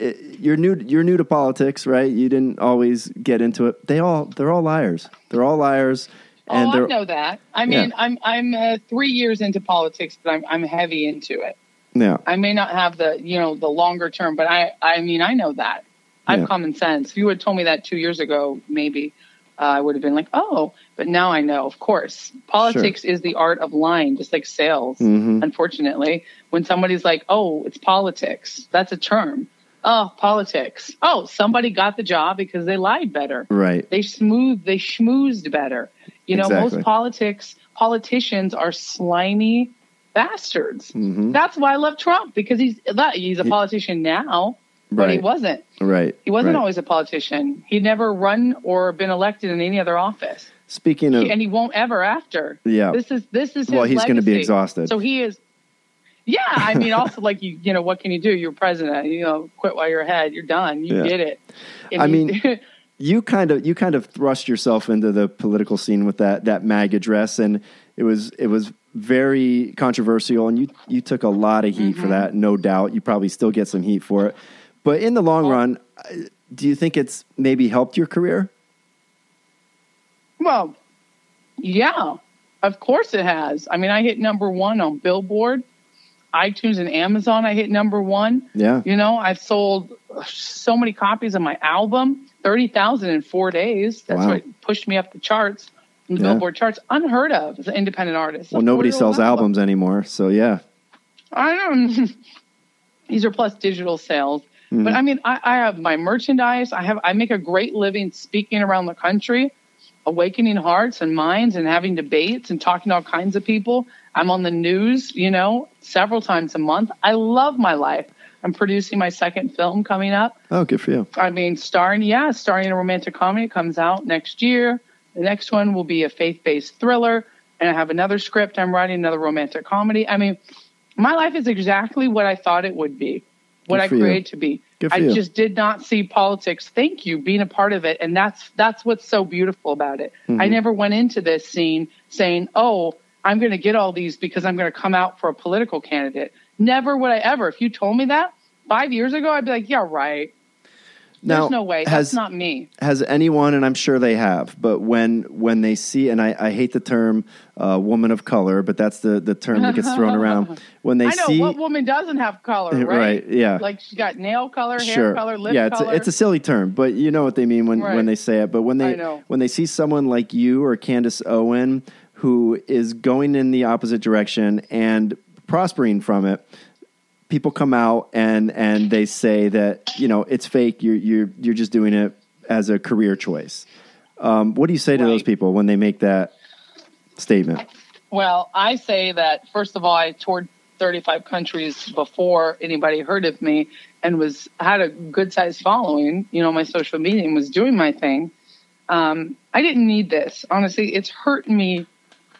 i- you're new you're new to politics, right? You didn't always get into it. They all they're all liars. They're all liars, and oh, I know that. I mean, Yeah. I'm I'm uh, three years into politics, but I'm I'm heavy into it. yeah. I may not have the you know the longer term, but I I mean I know that. I have Yeah. common sense. If you had told me that two years ago, maybe. uh, I would have been like, oh, but now I know, of course. Politics is the art of lying, just like sales, Mhm. unfortunately. When somebody's like, oh, it's politics, that's a term. Oh, politics. Oh, somebody got the job because they lied better. Right. They smoothed, they schmoozed better. You know, Exactly. most politics, politicians are slimy bastards. Mhm. That's why I love Trump because he's he's a politician now, but he wasn't. Right. He wasn't right. always a politician. He'd never run or been elected in any other office, Speaking of, He- and he won't ever after. yeah. This is this is his Well, he's going to be exhausted. So he is. Yeah, I mean, also like you, you know, what can you do? You're president. You know, quit while you're ahead. You're done. You Yeah. did it. And I mean, you kind of you kind of thrust yourself into the political scene with that that MAGA dress, and it was it was very controversial, and you you took a lot of heat Mm-hmm. for that, no doubt. You probably still get some heat for it, but in the long Oh. run, uh, do you think it's maybe helped your career? Well, yeah, of course it has. I mean, I hit number one on Billboard, iTunes, and Amazon. I hit number one. Yeah, You know, I've sold so many copies of my album, 30,000 in four days. That's Wow. what pushed me up the charts, the Yeah. Billboard charts. Unheard of as an independent artist. well, nobody sells albums anymore, so yeah, I don't. These are plus digital sales. Mm-hmm. But I mean, I, I have my merchandise. I have I make a great living speaking around the country, awakening hearts and minds, and having debates and talking to all kinds of people. I'm on the news, you know, several times a month. I love my life. I'm producing my second film coming up. oh, good for you. I mean, starring, yeah, starring in a romantic comedy. It comes out next year. The next one will be a faith based thriller. And I have another script I'm writing, another romantic comedy. I mean, my life is exactly what I thought it would be, what I for you. created to be. I you. just did not see politics. Thank you, being a part of it. And that's that's what's so beautiful about it. Mm-hmm. I never went into this scene saying, Oh, I'm gonna get all these because I'm gonna come out for a political candidate. Never would I ever. If you told me that five years ago, I'd be like, Yeah, right. Now, There's no way. has- That's not me. has anyone and i'm sure they have but when when they see and i, I hate the term uh, woman of color but that's the, the term that gets thrown around when they I know see what woman doesn't have color, right? Right, yeah. Like she's got nail color, hair sure color, lip yeah it's color. a, it's a silly term but you know what they mean when, Right. when they say it but when they when they see someone like you or candace owen who is going in the opposite direction and prospering from it people come out and and they say that you know it's fake you're you're you're just doing it as a career choice um, what do you say to those people when they make that statement Well, I say that first of all, I toured 35 countries before anybody heard of me, and was had a good sized following. You know, my social media and was doing my thing. Um, I didn't need this. Honestly, it's hurt me.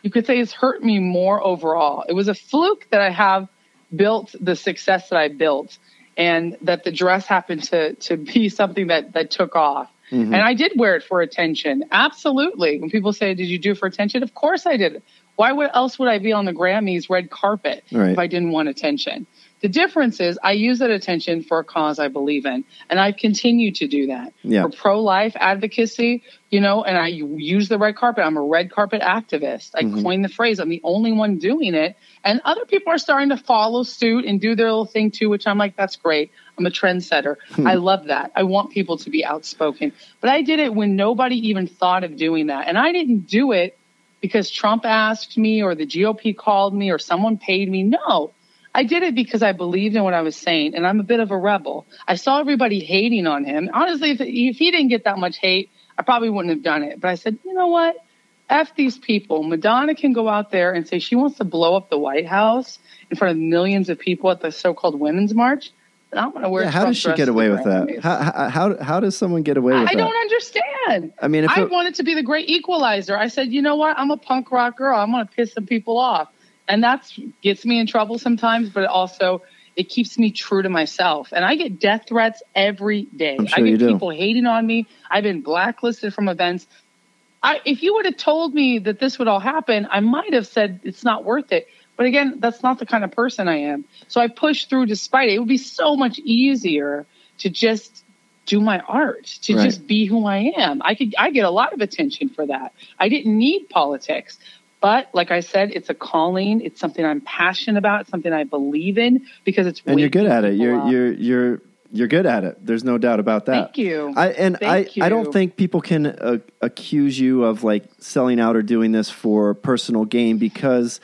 You could say it's hurt me more overall. It was a fluke that I have built the success that I built, and that the dress happened to to be something that that took off. Mm-hmm. And I did wear it for attention. Absolutely. When people say, "Did you do it for attention?" Of course I did. Why would, else would I be on the Grammys red carpet Right. if I didn't want attention? The difference is I use that attention for a cause I believe in, and I continue to do that Yeah. for pro-life advocacy. You know, and I use the red carpet. I'm a red carpet activist. I mm-hmm. coined the phrase. I'm the only one doing it, and other people are starting to follow suit and do their little thing too. Which I'm like, that's great. I'm a trendsetter. Hmm. I love that. I want people to be outspoken, but I did it when nobody even thought of doing that, and I didn't do it because Trump asked me or the GOP called me or someone paid me. No, I did it because I believed in what I was saying, and I'm a bit of a rebel. I saw everybody hating on him. Honestly, if, if he didn't get that much hate, I probably wouldn't have done it. But I said, you know what? F these people. Madonna can go out there and say she wants to blow up the White House in front of millions of people at the so-called Women's March. And I'm going to wear. Yeah, how does she get away with that? How, how how does someone get away with I that? I don't understand. I mean, if I it- wanted to be the great equalizer. I said, you know what? I'm a punk rock girl. I'm going to piss some people off, and that's gets me in trouble sometimes. But it also, it keeps me true to myself. And I get death threats every day. Sure I get people hating on me. I've been blacklisted from events. I, if you would have told me that this would all happen, I might have said it's not worth it. But again, that's not the kind of person I am. So I pushed through despite it. It would be so much easier to just do my art, to Right. just be who I am. I could I get a lot of attention for that. I didn't need politics. But like I said, it's a calling. It's something I'm passionate about. It's something I believe in because it's and you're good at it. You're up. you're you're You're good at it. There's no doubt about that. Thank you. I and Thank I, I don't think people can uh, accuse you of like selling out or doing this for personal gain because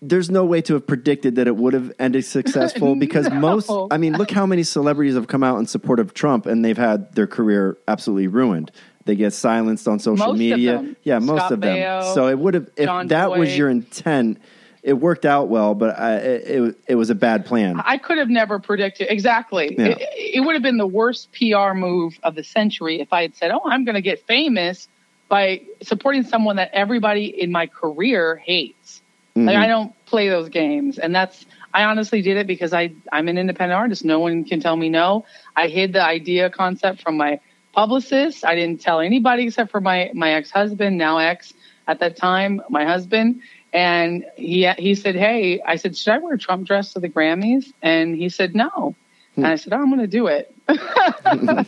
there's no way to have predicted that it would have ended successful because No. most I mean look how many celebrities have come out in support of Trump and they've had their career absolutely ruined. They get silenced on social Most media. Yeah, most Scott of them. Baio, so it would have if John that was your intent, it worked out well, but I, it, it was a bad plan. I could have never predicted exactly. Yeah. It, it would have been the worst PR move of the century if I had said, "Oh, I'm going to get famous by supporting someone that everybody in my career hates." Like Mm-hmm. I don't play those games, and that's I honestly did it because I I'm an independent artist. No one can tell me no. I hid the idea concept from my publicist. I didn't tell anybody except for my my ex husband, now ex at that time, my husband. And he he said, "Hey," I said, "Should I wear a Trump dress to the Grammys?" And he said, "No." And I said, oh, "I'm going to do it." and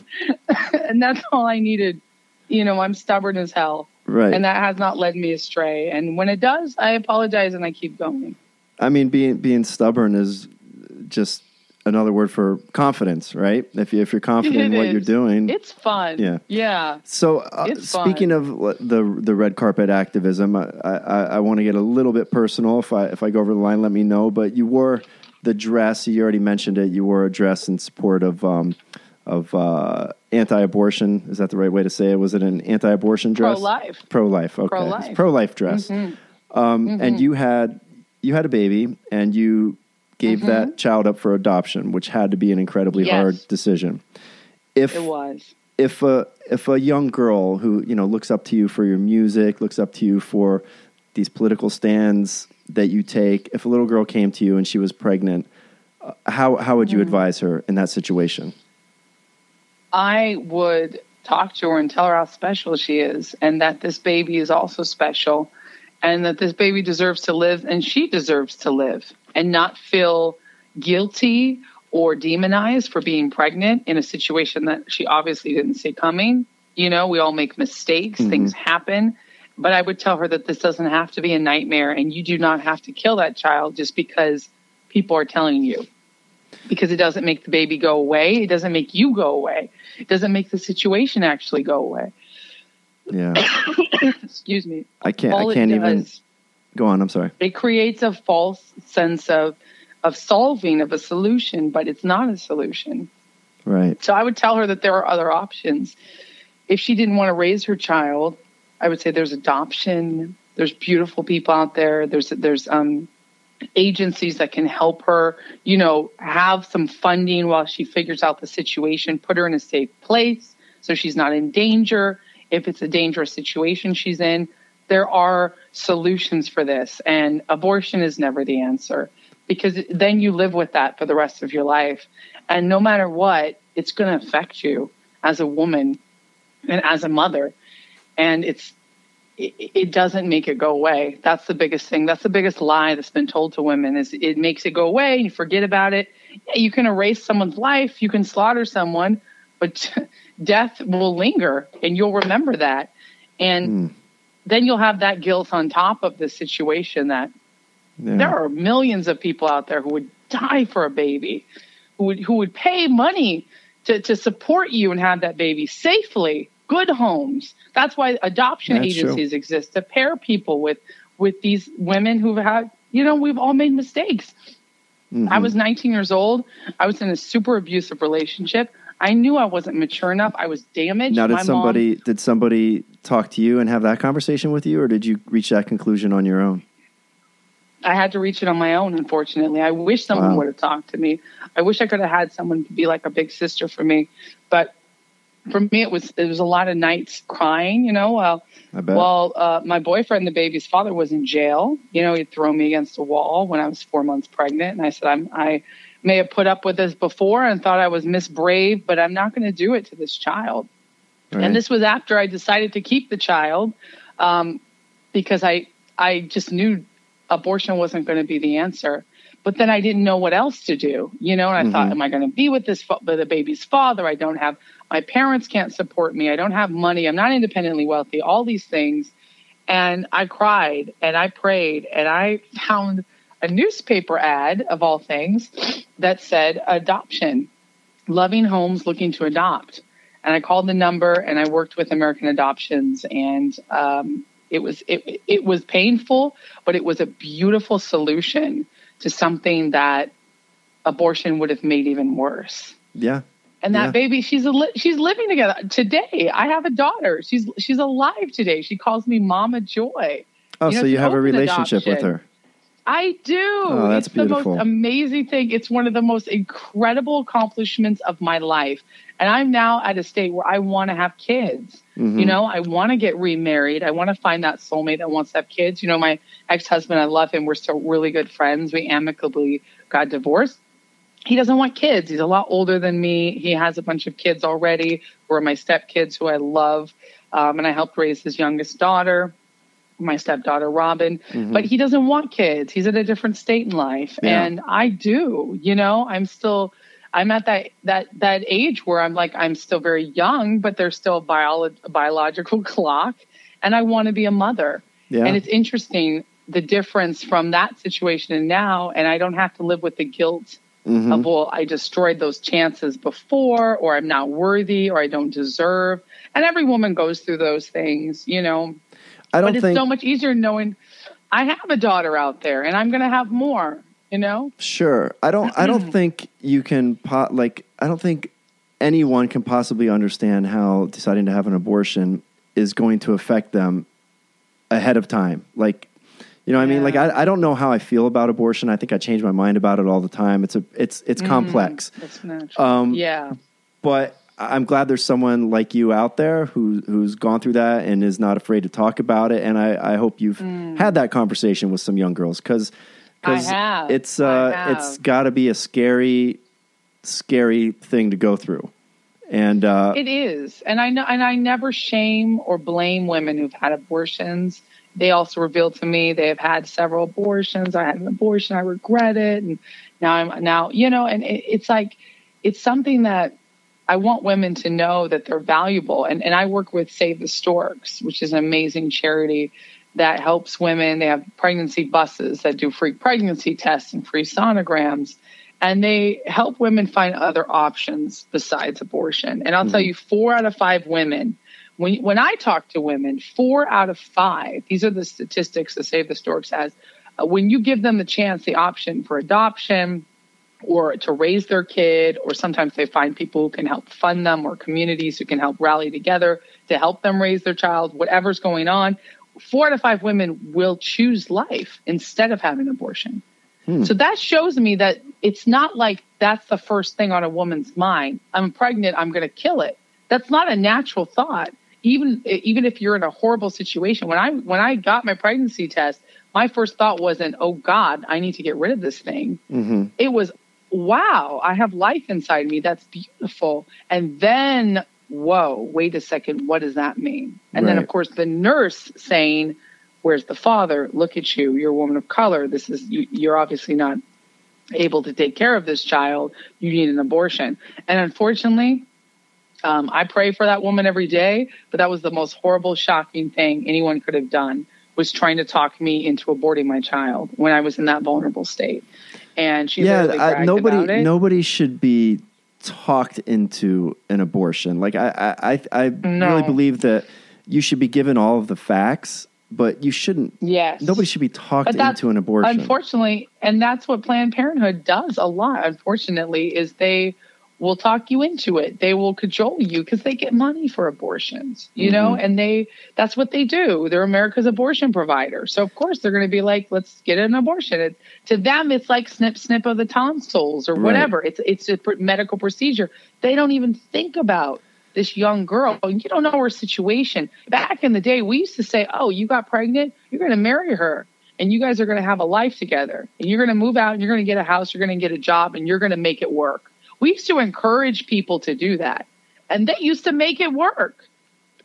that's all I needed. You know, I'm stubborn as hell, right. and that has not led me astray. And when it does, I apologize and I keep going. I mean, being being stubborn is just another word for confidence, right? If you if you're confident in It what you're doing. It's fun. Yeah. Yeah. so, uh, speaking of the the red carpet activism, I, I, I want to get a little bit personal. If I if I go over the line, let me know. But you wore the dress. You already mentioned it. You wore a dress in support of um, of uh, anti-abortion. Is that the right way to say it? Was it an anti-abortion dress? Pro-life. Pro-life. Okay. Pro-life. Mm-hmm. Pro-life dress. Um, And you had you had a baby, and you gave that child up for adoption, which had to be an incredibly Mm-hmm. Yes. hard decision. If It was. if a if a young girl who you know looks up to you for your music, looks up to you for these political stands that you take, if a little girl came to you and she was pregnant, uh, how how would you Mm-hmm. advise her in that situation? I would talk to her and tell her how special she is and that this baby is also special and that this baby deserves to live and she deserves to live and not feel guilty or demonized for being pregnant in a situation that she obviously didn't see coming. You know, we all make mistakes, mm-hmm. things happen. But I would tell her that this doesn't have to be a nightmare and you do not have to kill that child just because people are telling you because it doesn't make the baby go away. It doesn't make you go away. It doesn't make the situation actually go away. Yeah, Excuse me. I can't All I can't even go on. I'm sorry. It creates a false sense of of solving of a solution, but it's not a solution. Right. So I would tell her that there are other options. If she didn't want to raise her child, I would say there's adoption. There's beautiful people out there. There's there's um, agencies that can help her. You know, have some funding while she figures out the situation. Put her in a safe place so she's not in danger. If it's a dangerous situation she's in, there are solutions for this, and abortion is never the answer because then you live with that for the rest of your life. And no matter what, it's going to affect you as a woman and as a mother. And it's, it, it doesn't make it go away. That's the biggest thing. That's the biggest lie that's been told to women is it makes it go away you forget about it. You can erase someone's life. You can slaughter someone, but death will linger and you'll remember that. And hmm. Then you'll have that guilt on top of the situation that Yeah. there are millions of people out there who would die for a baby, who would who would pay money to, to support you and have that baby safely. Good homes. That's why adoption That's true. agencies exist to pair people with with these women who've had. You know, we've all made mistakes. Mm-hmm. I was 19 years old. I was in a super abusive relationship. I knew I wasn't mature enough. I was damaged. Now, did My mom- somebody did somebody talk to you and have that conversation with you, or did you reach that conclusion on your own? I had to reach it on my own, unfortunately. I wish someone Wow. would have talked to me. I wish I could have had someone be like a big sister for me. But for me, it was it was a lot of nights crying. You know, while while uh, my boyfriend, the baby's father, was in jail. You know, he'd throw me against a wall when I was four months pregnant, and I said, "I'm I may have put up with this before and thought I was Miss Brave, but I'm not going to do it to this child." Right. And this was after I decided to keep the child um, because I I just knew abortion wasn't going to be the answer. But then I didn't know what else to do, you know. And I thought, am I going to be with this fa- with the baby's father? I don't have my parents can't support me. I don't have money. I'm not independently wealthy. All these things, and I cried and I prayed and I found a newspaper ad of all things that said adoption loving homes looking to adopt. And I called the number and I worked with American Adoptions and um, it was it, it was painful, but it was a beautiful solution to something that abortion would have made even worse. Yeah. And that Yeah. baby, she's a li- she's living together today. I have a daughter. She's she's alive today. She calls me Mama Joy. Oh, You know, so you have a relationship with her. I do. Oh, that's it's the beautiful. most amazing thing. It's one of the most incredible accomplishments of my life. And I'm now at a state where I want to have kids. Mhm. You know, I want to get remarried. I want to find that soulmate that wants to have kids. You know, my ex husband, I love him. We're still really good friends. We amicably got divorced. He doesn't want kids. He's a lot older than me. He has a bunch of kids already, who are my stepkids, who I love. Um, and I helped raise his youngest daughter, my stepdaughter, Robin. But he doesn't want kids. He's at a different state in life. Yeah. And I do, you know, I'm still. I'm at that that that age where I'm like I'm still very young, but there's still a, bio, biological clock, and I want to be a mother. Yeah. And it's interesting the difference from that situation and now, and I don't have to live with the guilt Mhm. of well, I destroyed those chances before, or I'm not worthy, or I don't deserve. And every woman goes through those things, you know. I don't But it's think so much easier knowing I have a daughter out there, and I'm going to have more. You know. Sure. I don't. I don't think you can. Po- like. I don't think anyone can possibly understand how deciding to have an abortion is going to affect them ahead of time. Like, you know, what I mean, like, I, I don't know how I feel about abortion. I think I change my mind about it all the time. It's a. It's it's complex. That's natural. Um, yeah. but I'm glad there's someone like you out there who who's gone through that and is not afraid to talk about it. And I, I hope you've had that conversation with some young girls because Mm. Have. it's uh it's got to be a scary scary thing to go through. And uh, It is, and I know, and I never shame or blame women who've had abortions. They also revealed to me they have had several abortions. I had an abortion, I regret it, and now I'm now you know, and it, it's like it's something that I want women to know that they're valuable. And and I work with Save the Storks, which is an amazing charity that helps women. They have pregnancy buses that do free pregnancy tests and free sonograms and they help women find other options besides abortion. And I'll tell you, four out of five women, when when I talk to women, four out of five, these are the statistics that Save the Storks has. Uh, when you give them the chance, the option for adoption or to raise their kid, or sometimes they find people who can help fund them or communities who can help rally together to help them raise their child, whatever's going on. Four out of five women will choose life instead of having abortion. So that shows me that it's not like that's the first thing on a woman's mind. I'm pregnant, I'm going to kill it. That's not a natural thought. Even even if you're in a horrible situation, when I when I got my pregnancy test, my first thought wasn't, "Oh God, I need to get rid of this thing." mhm. It was, "Wow, I have life inside me. That's beautiful." And then, whoa, wait a second, what does that mean? And then, of course, the nurse saying, "Where's the father? Look at you. You're a woman of color. This is you, you're obviously not able to take care of this child. You need an abortion." And unfortunately, um, I pray for that woman every day, but that was the most horrible, shocking thing anyone could have done was trying to talk me into aborting my child when I was in that vulnerable state. And she yeah, I, nobody nobody should be talked into an abortion. Like I I I, I No. really believe that you should be given all of the facts, but you shouldn't. yes. Nobody should be talked into an abortion. Unfortunately, and that's what Planned Parenthood does a lot. Unfortunately, is they will talk you into it. They will cajole you because they get money for abortions, you know, Mm-hmm. and they that's what they do. They're America's abortion provider, so of course they're going to be like, "Let's get an abortion." It, to them, it's like snip, snip of the tonsils or Right. whatever. It's it's a pr- medical procedure. They don't even think about this young girl. You don't know her situation. Back in the day, we used to say, "Oh, you got pregnant, you're going to marry her." and you guys are going to have a life together and you're going to move out and you're going to get a house you're going to get a job and you're going to make it work we used to encourage people to do that and they used to make it work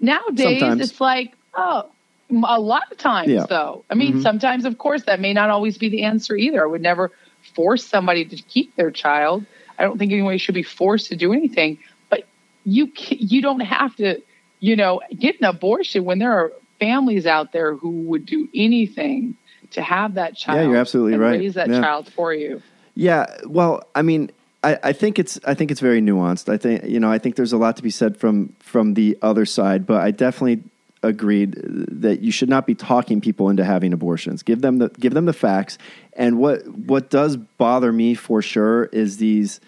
nowadays Sometimes. it's like oh a lot of times Yeah. though i mean Mhm. sometimes of course that may not always be the answer either i would never force somebody to keep their child i don't think anyone should be forced to do anything but you you don't have to you know get an abortion when there are families out there who would do anything to have that child Yeah, you're absolutely and right. raise that Yeah. child for you Yeah, well, I mean, I, I think it's I think it's very nuanced. I think you know I think there's a lot to be said from from the other side, but I definitely agreed that you should not be talking people into having abortions. Give them the give them the facts. And what what does bother me for sure is these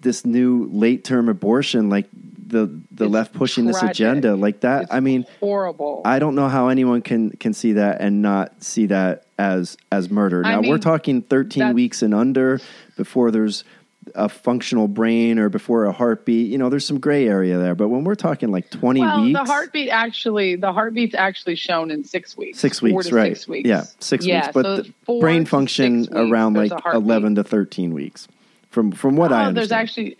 this new late term abortion like the the It's left pushing this agenda like that. It's I mean, horrible. I don't know how anyone can can see that and not see that as as murder. I Now we're talking 13 weeks and under before there's a functional brain or before a heartbeat. You know, there's some gray area there. But when we're talking like 20 well, weeks, the heartbeat actually, the heartbeat's actually shown in six weeks. six weeks, right? Six weeks. Yeah, six Yeah, weeks. But so brain function weeks, around like 11 to 13 weeks, from from what I Oh, understand. there's actually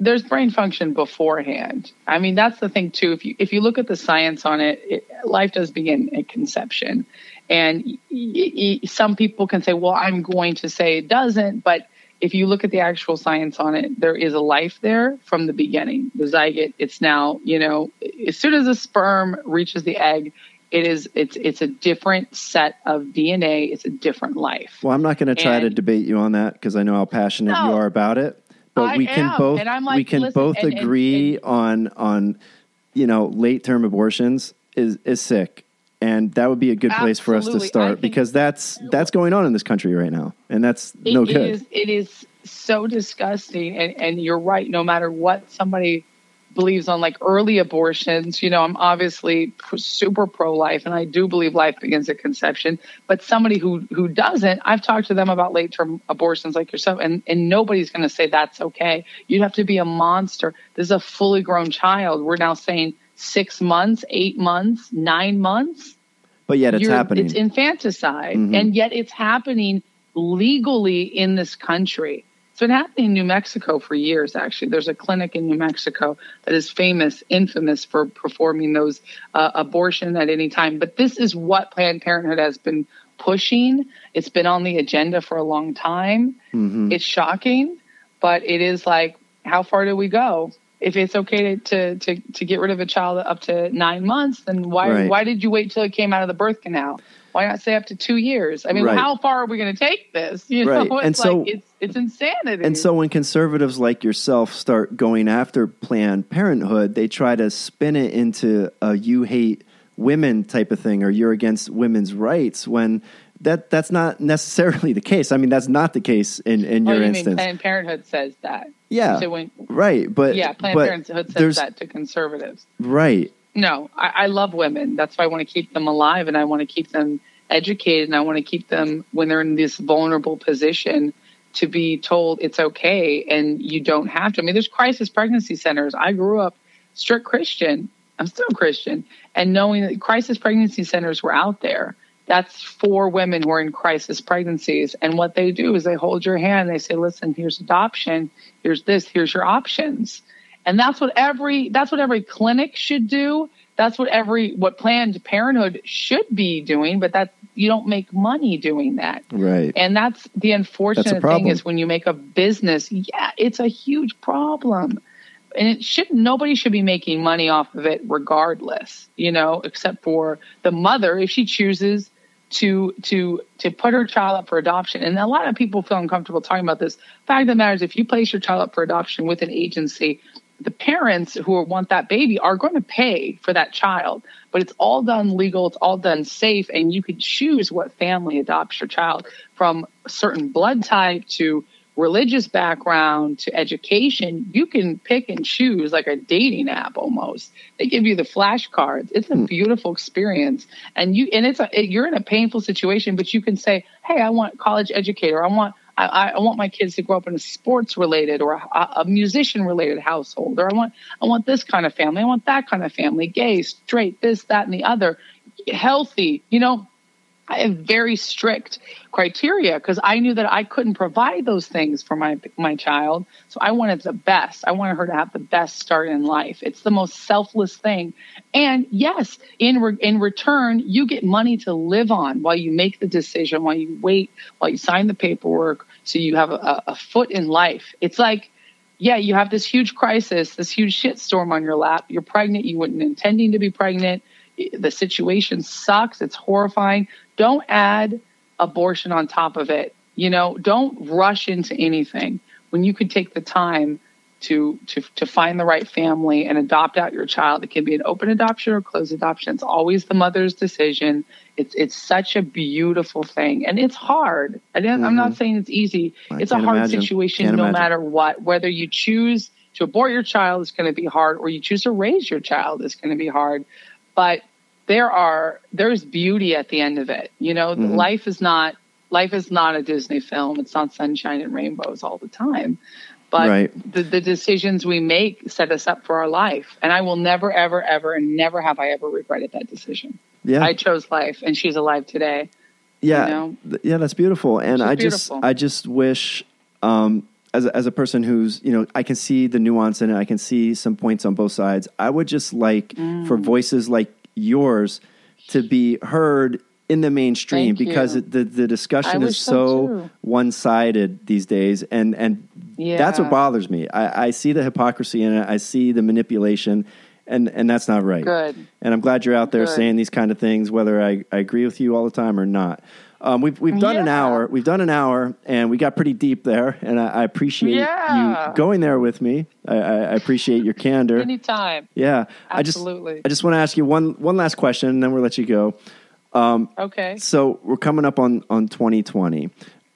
there's brain function beforehand. I mean, that's the thing too. If you if you look at the science on it, it life does begin at conception, and y- y- some people can say, "Well, I'm going to say it doesn't," but if you look at the actual science on it, there is a life there from the beginning. The zygote, it's now, you know, as soon as the sperm reaches the egg, it is it's it's a different set of DNA. It's a different life. Well, I'm not going to try to debate you on that because I know how passionate you are about it. But I we can am, both like, we can listen, both and- and- agree on on you know late term abortions is is sick, and that would be a good place for us to start because that's that's going on in this country right now, and that's It no is- good. it is so disgusting, and and you're right. No matter what somebody believes on, like early abortions, you know, I'm obviously super pro life, and I do believe life begins at conception. But somebody who who doesn't, I've talked to them about late term abortions, like yourself, and and nobody's going to say that's okay. You'd have to be a monster. This is a fully grown child. We're now saying six months, eight months, nine months But yet it's happening. It's infanticide, Mhm. and yet it's happening legally in this country. It's been happening in New Mexico for years. Actually, there's a clinic in New Mexico that is famous, infamous for performing those uh, abortion at any time. But this is what Planned Parenthood has been pushing. It's been on the agenda for a long time. Mhm. It's shocking, but it is like, how far do we go? If it's okay to, to, to, get rid of a child up to nine months, then why Right. why did you wait till it came out of the birth canal? Why not say up to two years? I mean, Right. how far are we going to take this? You know, Right. it's And so- like it's it's insanity. And so when conservatives like yourself start going after Planned Parenthood, they try to spin it into a you hate women type of thing or you're against women's rights when that that's not necessarily the case. I mean, that's not the case in, in oh, your you mean instance. Planned Parenthood says that? yeah. So when right. But yeah, Planned but Parenthood says that to conservatives. right. No, I, I love women. That's why I want to keep them alive and I want to keep them educated and I want to keep them when they're in this vulnerable position to be told it's okay and you don't have to. I mean, there's crisis pregnancy centers. I grew up strict Christian. I'm still Christian. And knowing that crisis pregnancy centers were out there, that's for women who are in crisis pregnancies. And what they do is they hold your hand. They say, listen, here's adoption. Here's this. Here's your options. And that's what every that's what every clinic should do. That's what every what Planned Parenthood should be doing, but that you don't make money doing that. Right. And that's the unfortunate thing is when you make a business, yeah, it's a huge problem. And it should nobody should be making money off of it regardless, you know, except for the mother if she chooses to to to put her child up for adoption. And a lot of people feel uncomfortable talking about this. Fact of the matter is if you place your child up for adoption with an agency, the parents who want that baby are going to pay for that child, but it's all done legal, it's all done safe, and you can choose what family adopts your child from certain blood type to religious background to education. You can pick and choose like a dating app almost. They give you the flashcards. It's a hmm. beautiful experience, and you and it's a, you're in a painful situation, but you can say, "Hey, I want college educator. I want." I, I want my kids to grow up in a sports related or a, a musician related household, or I want I want this kind of family, I want that kind of family, gay, straight, this, that, and the other, healthy. You know, very strict criteria because I knew that I couldn't provide those things for my my child. So I wanted the best. I wanted her to have the best start in life. It's the most selfless thing. And yes, in re- in return, you get money to live on while you make the decision, while you wait, while you sign the paperwork, so you have a, a foot in life. It's like yeah, you have this huge crisis, this huge shitstorm on your lap. You're pregnant. You weren't intending to be pregnant. The situation sucks. It's horrifying. Don't add abortion on top of it. You know, don't rush into anything. when you could take the time to to to find the right family and adopt out your child. It can be an open adoption or closed adoption. It's always the mother's decision. It's it's such a beautiful thing, and it's hard. I didn't, I'm not mm-hmm. saying it's easy. I it's a hard imagine. situation, Can't no imagine. matter what. Whether you choose to abort your child is going to be hard, or you choose to raise your child is going to be hard. But there are there's beauty at the end of it. You know, Mhm. life is not life is not a Disney film. It's not sunshine and rainbows all the time. But Right. the, the decisions we make set us up for our life. And I will never, ever, ever, and never have I ever regretted that decision. Yeah. I chose life, and she's alive today. yeah you know? yeah that's beautiful and She's i just i just wish um as a, as a person who's you know i can see the nuance in it. I can see some points on both sides. I would just like Mm. for voices like yours to be heard in the mainstream Thank because it, the the discussion is so, so one sided these days. And and that's what bothers me. I, I see the hypocrisy in it. I see the manipulation. And and that's not right. Good. and I'm glad you're out there Good. saying these kind of things, whether I, I agree with you all the time or not. Um, we've we've done an hour. We've done an hour, and we got pretty deep there. And I, I appreciate Yeah. you going there with me. I, I appreciate your candor. Anytime. yeah, Absolutely. I just I just want to ask you one one last question, and then we'll let you go. Okay. So we're coming up on on 2020.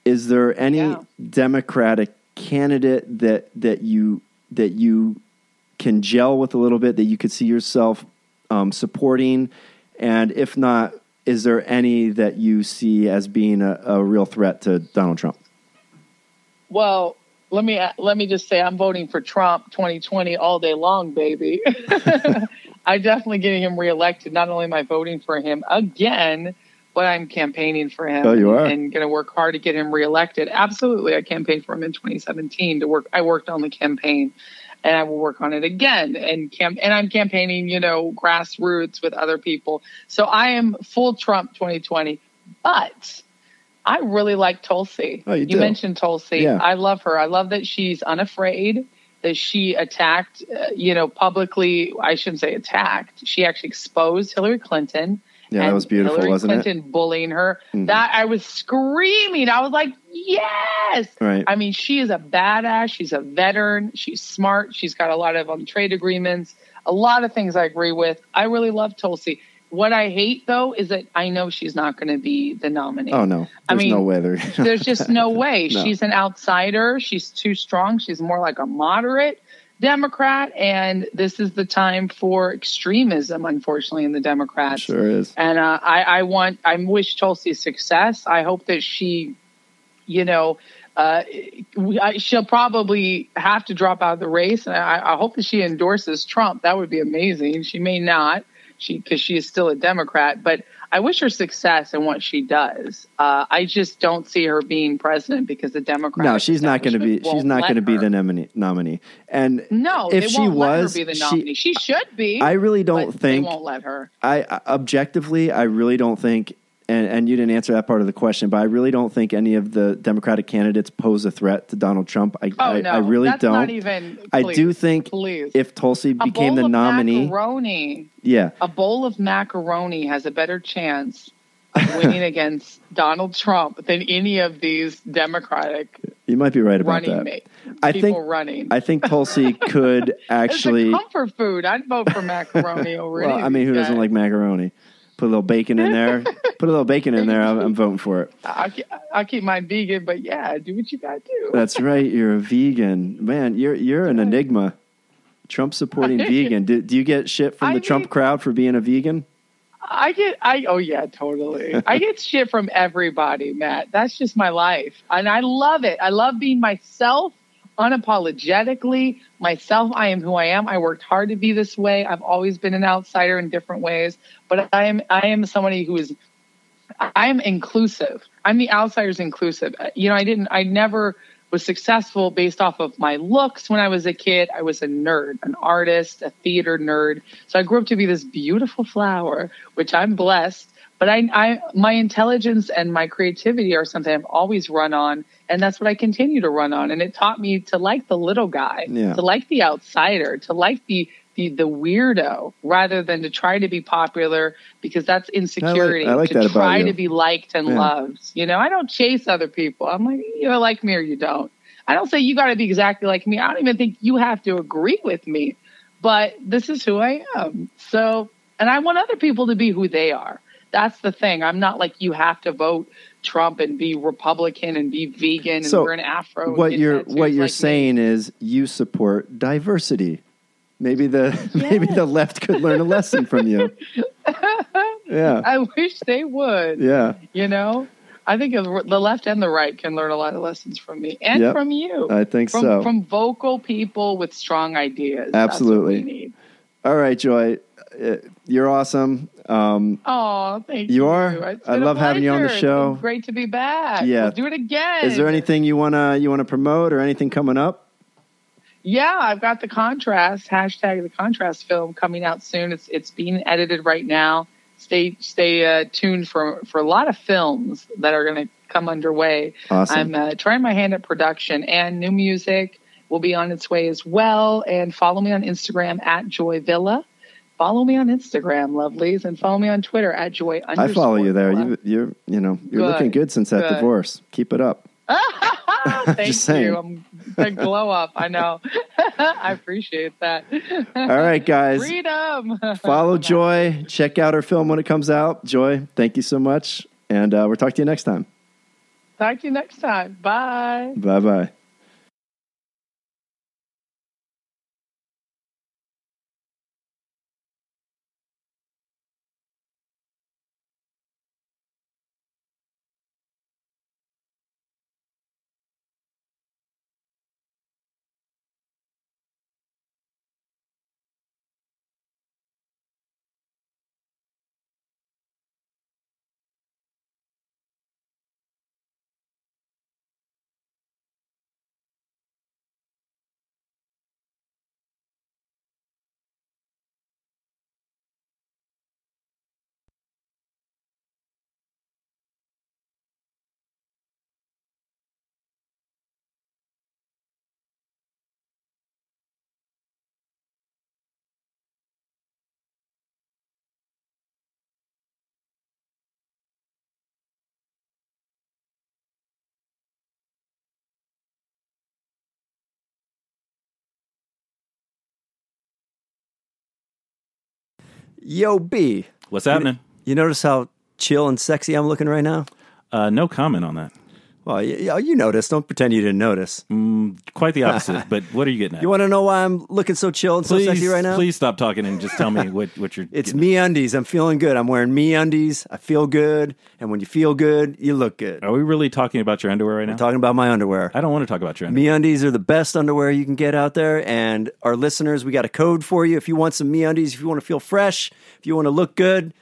Is there any Yeah. Democratic candidate that that you that you can gel with a little bit that you could see yourself um, supporting? And if not, is there any that you see as being a, a real threat to Donald Trump? Well, let me let me just say I'm voting for Trump 2020 all day long, baby. I'm definitely getting him reelected. Not only am I voting for him again, but I'm campaigning for him. Oh, you are? and going to work hard to get him reelected. Absolutely, I campaigned for him in 2017 to work. I worked on the campaign, and I will work on it again. And camp and I'm campaigning, you know, grassroots with other people. So I am full Trump 2020, but. I really like Tulsi. Oh, you do? mentioned Tulsi. Yeah. I love her. I love that she's unafraid, that she attacked, uh, you know, publicly. I shouldn't say attacked. She actually exposed Hillary Clinton. Yeah, that was beautiful, Hillary wasn't it? Clinton bullying her. Mhm. That I was screaming. I was like, yes. Right. I mean, she is a badass. She's a veteran. She's smart. She's got a lot of um, trade agreements. A lot of things I agree with. I really love Tulsi. What I hate though is that I know she's not going to be the nominee. oh no, I mean, no way. There's just no way. No. She's an outsider. She's too strong. She's more like a moderate Democrat. And this is the time for extremism, unfortunately, in the Democrats. sure is. And uh, I, I want, I wish Tulsi success. I hope that she, you know, uh, she'll probably have to drop out of the race. And I, I hope that she endorses Trump. That would be amazing. She may not, she because she is still a Democrat. But I wish her success in what she does. Uh, I just don't see her being president because the Democrats. No, she's not going to be. She's not going to be the nominee. Nominee. And No, if they she won't let was, her be the she- nominee. She, should be. I really don't think they won't let her. I- objectively, I really don't think, and, and you didn't answer that part of the question, but I really don't think any of the Democratic candidates pose a threat to Donald Trump. I, Oh I, no, I really that's don't. Not even. I do think Please. if Tulsi a became the nominee, macaroni, yeah, a bowl of macaroni has a better chance of winning against Donald Trump than any of these Democratic you might be right about running that. mate. I think running. I think Tulsi could actually. it's a comfort food. I'd vote for macaroni over well, I mean, who these doesn't like macaroni? Put a little bacon in there. Put a little bacon in there. I'm, I'm voting for it. I'll keep, I'll keep mine vegan, but yeah, do what you gotta do. That's right. You're a vegan, man. You're you're an enigma. Trump supporting vegan. Do, do you get shit from I the Trump mean- crowd for being a vegan? I get I oh yeah, totally. I get shit from everybody, Matt. That's just my life. And I love it. I love being myself unapologetically. Myself, I am who I am. I worked hard to be this way. I've always been an outsider in different ways, but I am I am somebody who is I am inclusive. I'm the outsider's inclusive. Uh, you know, I didn't I never was successful based off of my looks when I was a kid. I was a nerd, an artist, a theater nerd. So I grew up to be this beautiful flower, which I'm blessed. But I, I, my intelligence and my creativity are something I've always run on, and that's what I continue to run on. And it taught me to like the little guy, Yeah. to like the outsider, to like the the, the weirdo, rather than to try to be popular because that's insecurity. I like to that about try you. to be liked and Yeah. loved. You know, I don't chase other people. I'm like, you know, like me or you don't. I don't say you got to be exactly like me. I don't even think you have to agree with me, but this is who I am. So, and I want other people to be who they are. That's the thing. I'm not like you have to vote Trump and be Republican and be vegan and So, wear an afro. what you're what you're like me. saying is you support diversity. Maybe the maybe the left could learn a lesson from you. Yeah, I wish they would. yeah. You know, I think the left and the right can learn a lot of lessons from me and Yep. from you. I think from, so. From vocal people with strong ideas. Absolutely. All right, Joy, uh, you're awesome. Um, Oh, thank you. You are? I love having you on the show. great to be back. Yeah. We'll do it again. is there anything you wanna you wanna promote or anything coming up? Yeah, I've got the contrast hashtag the contrast film coming out soon. It's it's being edited right now. Stay stay uh, tuned for for a lot of films that are going to come underway. Awesome. I'm uh, trying my hand at production and new music will be on its way as well. And follow me on Instagram at Joy Villa. Follow me on Instagram, lovelies, and follow me on Twitter at Joy. I follow you there. You, you're you know you're Good. looking good since that Good. divorce. Keep it up. Thank you. I'm a glow up. I know. I appreciate that. All right, guys. Freedom. Follow Joy. Check out her film when it comes out. Joy, thank you so much, and uh, we'll talk to you next time. Talk to you next time. Bye. Bye bye. Yo, B. What's happening? You notice how chill and sexy I'm looking right now? Uh, no comment on that. Well, you, you noticed. Don't pretend you didn't notice. Mm, quite the opposite. but what are you getting at? You want to know why I'm looking so chill and please, so sexy right now? please stop talking and just tell me what, what you're. It's me undies. I'm feeling good. I'm wearing me undies. I feel good. And when you feel good, you look good. Are we really talking about your underwear right now? Talking about my underwear. I don't want to talk about your underwear. Me undies are the best underwear you can get out there. And our listeners, we got a code for you. If you want some me undies, if you want to feel fresh, if you want to look good,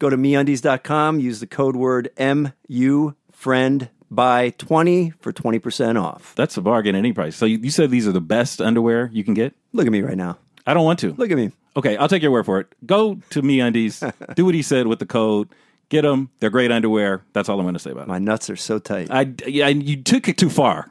go to meundies.com. Use the code word MU friend by 20 for 20% off. That's a bargain at any price. So you, you said these are the best underwear you can get? Look at me right now. I don't want to. Look at me. Okay, I'll take your word for it. Go to Me Undies, do what he said with the code, get them. They're great underwear. That's all I'm going to say about it. My nuts are so tight. I, yeah, you took it too far.